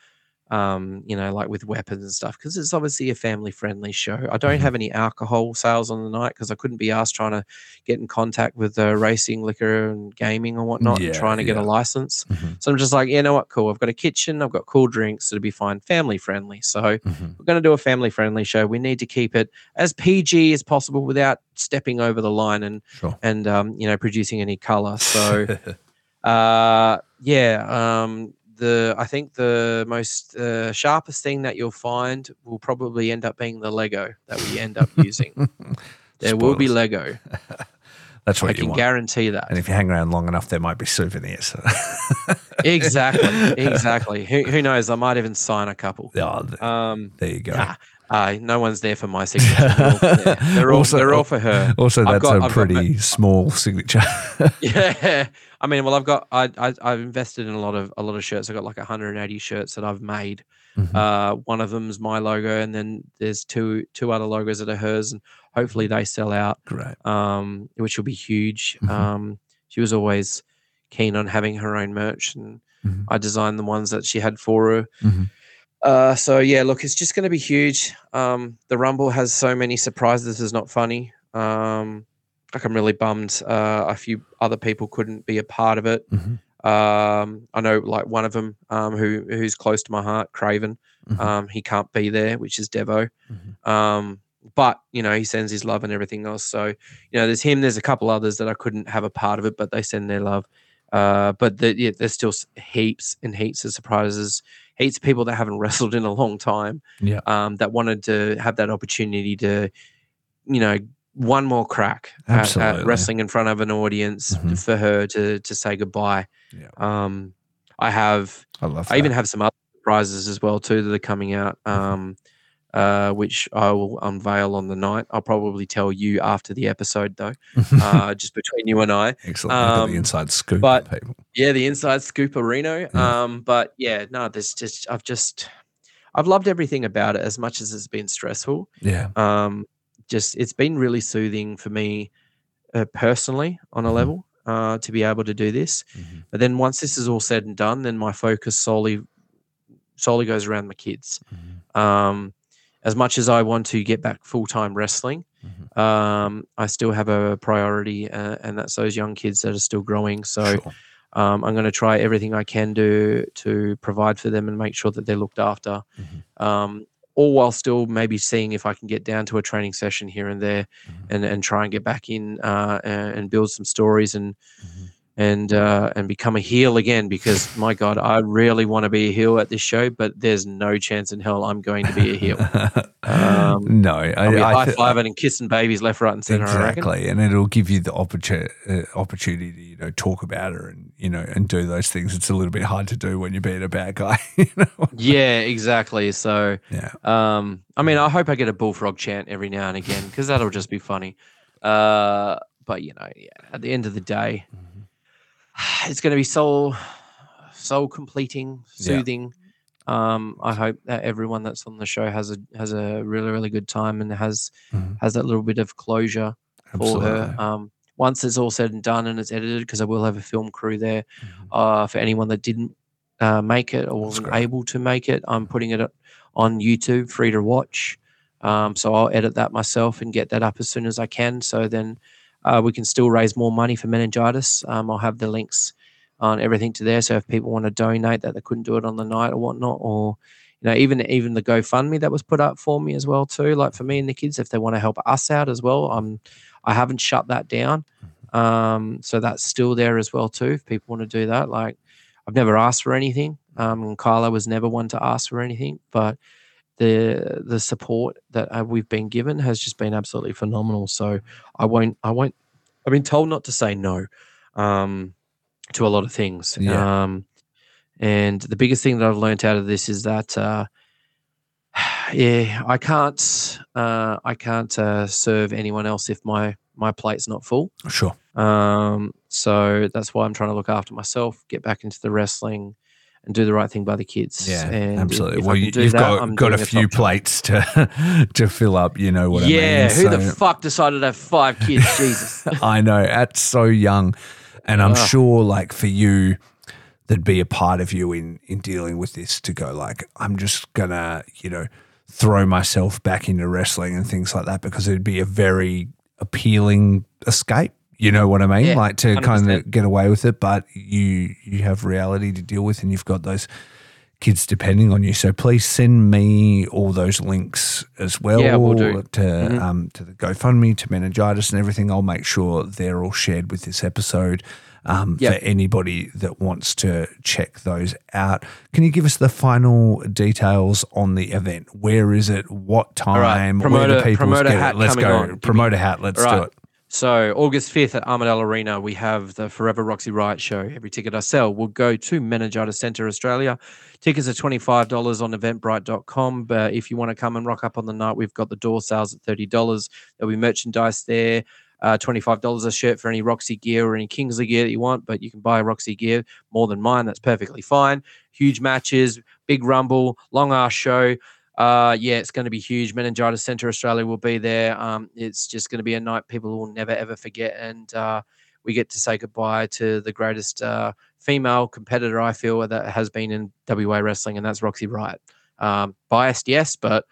um, you know, like with weapons and stuff, because it's obviously a family friendly show. I don't Mhm. have any alcohol sales on the night because I couldn't be asked trying to get in contact with uh, racing, liquor, and gaming and whatnot, and trying to get a license. Mhm. So I'm just like, you know what, cool. I've got a kitchen, I've got cool drinks, it'll be fine, family friendly. So Mhm. we're going to do a family friendly show. We need to keep it as PG as possible without stepping over the line and Sure. and um, you know producing any color. So [laughs] uh, yeah, um, the I think the most uh, sharpest thing that you'll find will probably end up being the Lego that we end up using. [laughs] there will be Lego. [laughs] That's what I you can want. I can guarantee that. and if you hang around long enough, there might be souvenirs. [laughs] exactly, exactly. Who, who knows? I might even sign a couple. oh, Um, there you go. nah, uh, no one's there for my signature. They're all, they're all, Also- they're all for her. Also, that's got- a I've got pretty small signature. Yeah, I mean, well, I've got I, I I've invested in a lot of a lot of shirts. I've got like 180 shirts that I've made. Mhm. Uh, one of them's my logo, and then there's two two other logos that are hers, and hopefully they sell out, Great. um, which will be huge. Mhm. Um, she was always keen on having her own merch, and Mhm. I designed the ones that she had for her. Mhm. Uh, so yeah, look, it's just going to be huge. Um, the Rumble has so many surprises. Is not funny. Um, like I'm really bummed. Uh, a few other people couldn't be a part of it. Mhm. Um, I know like one of them um, who who's close to my heart, Craven. Mhm. Um, he can't be there, which is Devo. Mhm. Um, but you know he sends his love and everything else. So you know there's him. There's a couple others that I couldn't have a part of it, but they send their love. Uh, but the, yeah, there's still heaps and heaps of surprises. Heaps of people that haven't [laughs] wrestled in a long time. Yeah. Um, that wanted to have that opportunity to, you know, one more crack at, at wrestling in front of an audience Mhm. for her to to say goodbye. Yeah. Um, I have I love I even have some other prizes as well too that are coming out, um, uh, which I will unveil on the night. I'll probably tell you after the episode though, [laughs] uh, just between you and I. Excellent. Um, the inside scoop, but- people. Yeah, the inside scoop of Reno. Um, but yeah, no, there's just I've just I've loved everything about it as much as it's been stressful. Yeah. Um, just it's been really soothing for me uh, personally on a Mhm. level uh, to be able to do this. Mhm. But then once this is all said and done, then my focus solely solely goes around my kids. Mhm. Um, as much as I want to get back full time wrestling, Mhm. um, I still have a priority, uh, and that's those young kids that are still growing. So Sure. um, I'm going to try everything I can do to provide for them and make sure that they're looked after. Mhm. Um, all while still maybe seeing if I can get down to a training session here and there, Mhm. and and try and get back in uh, and, and build some stories and Mhm. And uh, and become a heel again. Because my God, I really want to be a heel at this show, but there's no chance in hell I'm going to be a heel. [laughs] Um, no, I, I high thi- fiving and kissing babies left, right, and center. Exactly, and it'll give you the opportunity, uh, opportunity to you know talk about her and you know and do those things. It's a little bit hard to do when you're being a bad guy. [laughs] You know? Yeah, exactly. So. Yeah. Um, I mean, I hope I get a bullfrog chant every now and again because that'll just be funny. Uh, but you know, yeah, at the end of the day, [sighs] it's going to be soul, soul completing, Yeah. soothing. Um, I hope that everyone that's on the show has a has a really really good time and has Mhm. has that little bit of closure for her. Um, once it's all said and done and it's edited, because I will have a film crew there. Mhm. Uh, for anyone that didn't uh, make it or wasn't able to make it, I'm putting it on YouTube, free to watch. Um, so I'll edit that myself and get that up as soon as I can. So then uh, we can still raise more money for meningitis. Um, I'll have the links on everything to there. So if people want to donate that they couldn't do it on the night or whatnot, or you know, even even the GoFundMe that was put up for me as well too. Like for me and the kids, if they want to help us out as well, I'm I haven't shut that down. Um, so that's still there as well too. If people want to do that, like I've never asked for anything. Um, and Kylah was never one to ask for anything, but the the support that uh, we've been given has just been absolutely phenomenal. So I won't I won't. I've been told not to say no um, to a lot of things. Yeah. Um, and the biggest thing that I've learned out of this is that uh, [sighs] yeah, I can't uh, I can't uh, serve anyone else if my my plate's not full. Sure. Um, so that's why I'm trying to look after myself, get back into the wrestling, and do the right thing by the kids. Yeah, and absolutely. If, well, you, you've that, got I'm got a few plates to [laughs] to fill up. You know what yeah, I mean? Yeah. who the fuck decided to have five kids? [laughs] Jesus. I know at so young, and I'm sure like for you, that'd be a part of you in in dealing with this to go like I'm just gonna you know throw myself back into wrestling and things like that because it'd be a very appealing escape. You know what I mean? Yeah, like to kind 100%. of get away with it, but you you have reality to deal with, and you've got those kids depending on you. So please send me all those links as well Yeah, will do. to Mhm. um, to the GoFundMe, to meningitis, and everything. I'll make sure they're all shared with this episode um, Yeah. for anybody that wants to check those out. Can you give us the final details on the event? Where is it? What right. time? Where do people promoter get hat it? Let's go. on. Promoter hat. Let's do it. So August 5th at Armadale Arena, we have the Forever Roxy Ryot show. Every ticket I sell will go to Meningitis Centre Australia. Tickets are $25 on eventbrite.com. But if you want to come and rock up on the night, we've got the door sales at $30. There'll be merchandise there. Uh, $25 a shirt for any Roxy gear or any Kingsley gear that you want, but you can buy Roxy gear more than mine. That's perfectly fine. Huge matches, big rumble, long ass show. Uh, yeah, it's going to be huge. Meningitis Centre Australia will be there. Um, it's just going to be a night people will never ever forget, and uh, we get to say goodbye to the greatest uh, female competitor I feel that has been in WA wrestling, and that's Roxy Ryot. Um, biased, yes, but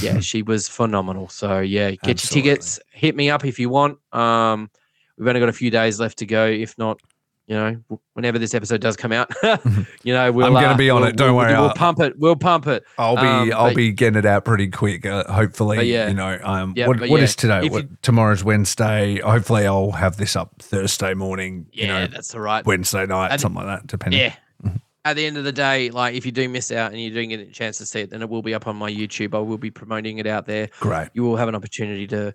yeah, [laughs] she was phenomenal. So yeah, get Absolutely. your tickets. Hit me up if you want. Um, we've only got a few days left to go. If not, you know, whenever this episode does come out, [laughs] [laughs] you know, we'll. I'm gonna uh, be on we'll- it, don't we'll- worry, We'll I'll- pump it. We'll pump it. I'll be Um, I'll but- be getting it out pretty quick. Uh, hopefully, yeah. you know, um, Yeah, what, what yeah, is today? What, you- tomorrow's Wednesday. Hopefully, I'll have this up Thursday morning. Yeah, you know, that's all right. Wednesday night, something like that. Depending. Yeah. At the end of the day, like if you do miss out and you don't get a chance to see it, then it will be up on my YouTube. I will be promoting it out there. Great. You will have an opportunity to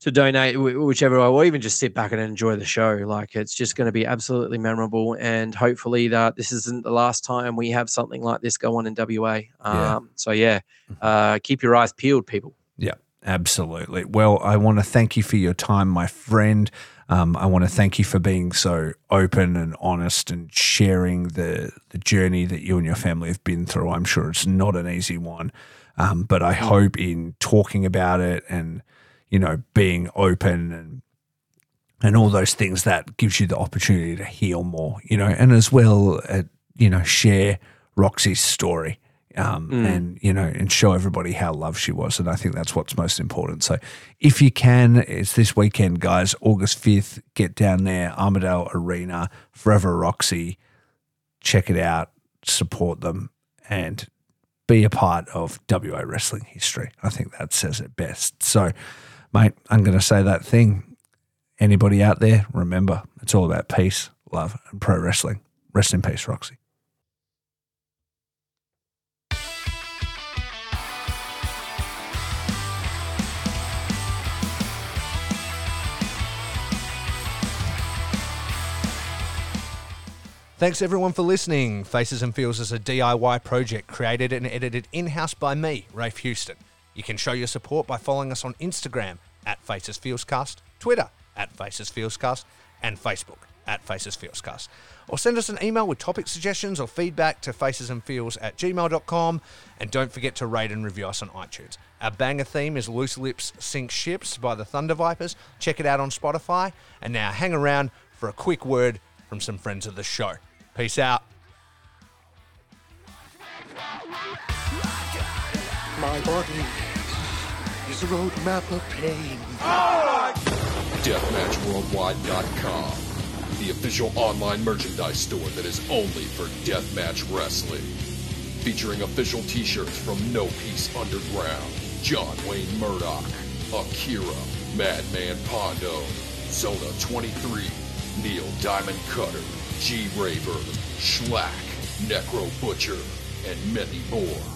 to donate whichever way, or even just sit back and enjoy the show. Like it's just going to be absolutely memorable, and hopefully that this isn't the last time we have something like this go on in WA. Um, Yeah. So yeah, uh, keep your eyes peeled, people. Yeah, absolutely. Well, I want to thank you for your time, my friend. Um, I want to thank you for being so open and honest and sharing the the journey that you and your family have been through. I'm sure it's not an easy one, um, but I hope in talking about it and you know being open and and all those things that gives you the opportunity to heal more. You know, and as well, uh, you know, share Roxy's story um, Mm. and you know and show everybody how loved she was and i think that's what's most important so if you can it's this weekend guys august 5th get down there armadale arena forever roxy check it out support them and be a part of wa wrestling history i think that says it best so mate i'm going to say that thing anybody out there remember it's all about peace love and pro wrestling rest in peace roxy Thanks everyone for listening. Faces and Feels is a DIY project created and edited in house by me, Rafe Houston. You can show your support by following us on Instagram at Faces Feelscast, Twitter at Faces Feelscast, and Facebook at Faces Feelscast. Or send us an email with topic suggestions or feedback to facesandfeels at gmail.com. And don't forget to rate and review us on iTunes. Our banger theme is Loose Lips Sink Ships by the Thunder Vipers. Check it out on Spotify. And now hang around for a quick word from some friends of the show. Peace out. My body roadmap of pain. DeathmatchWorldwide.com, the official online merchandise store that is only for deathmatch wrestling. Featuring official t-shirts from No Peace Underground, John Wayne Murdoch, Akira, Madman Pondo, Zona 23, Neil Diamond Cutter, G Raver, Shlak, Necro Butcher, and many more.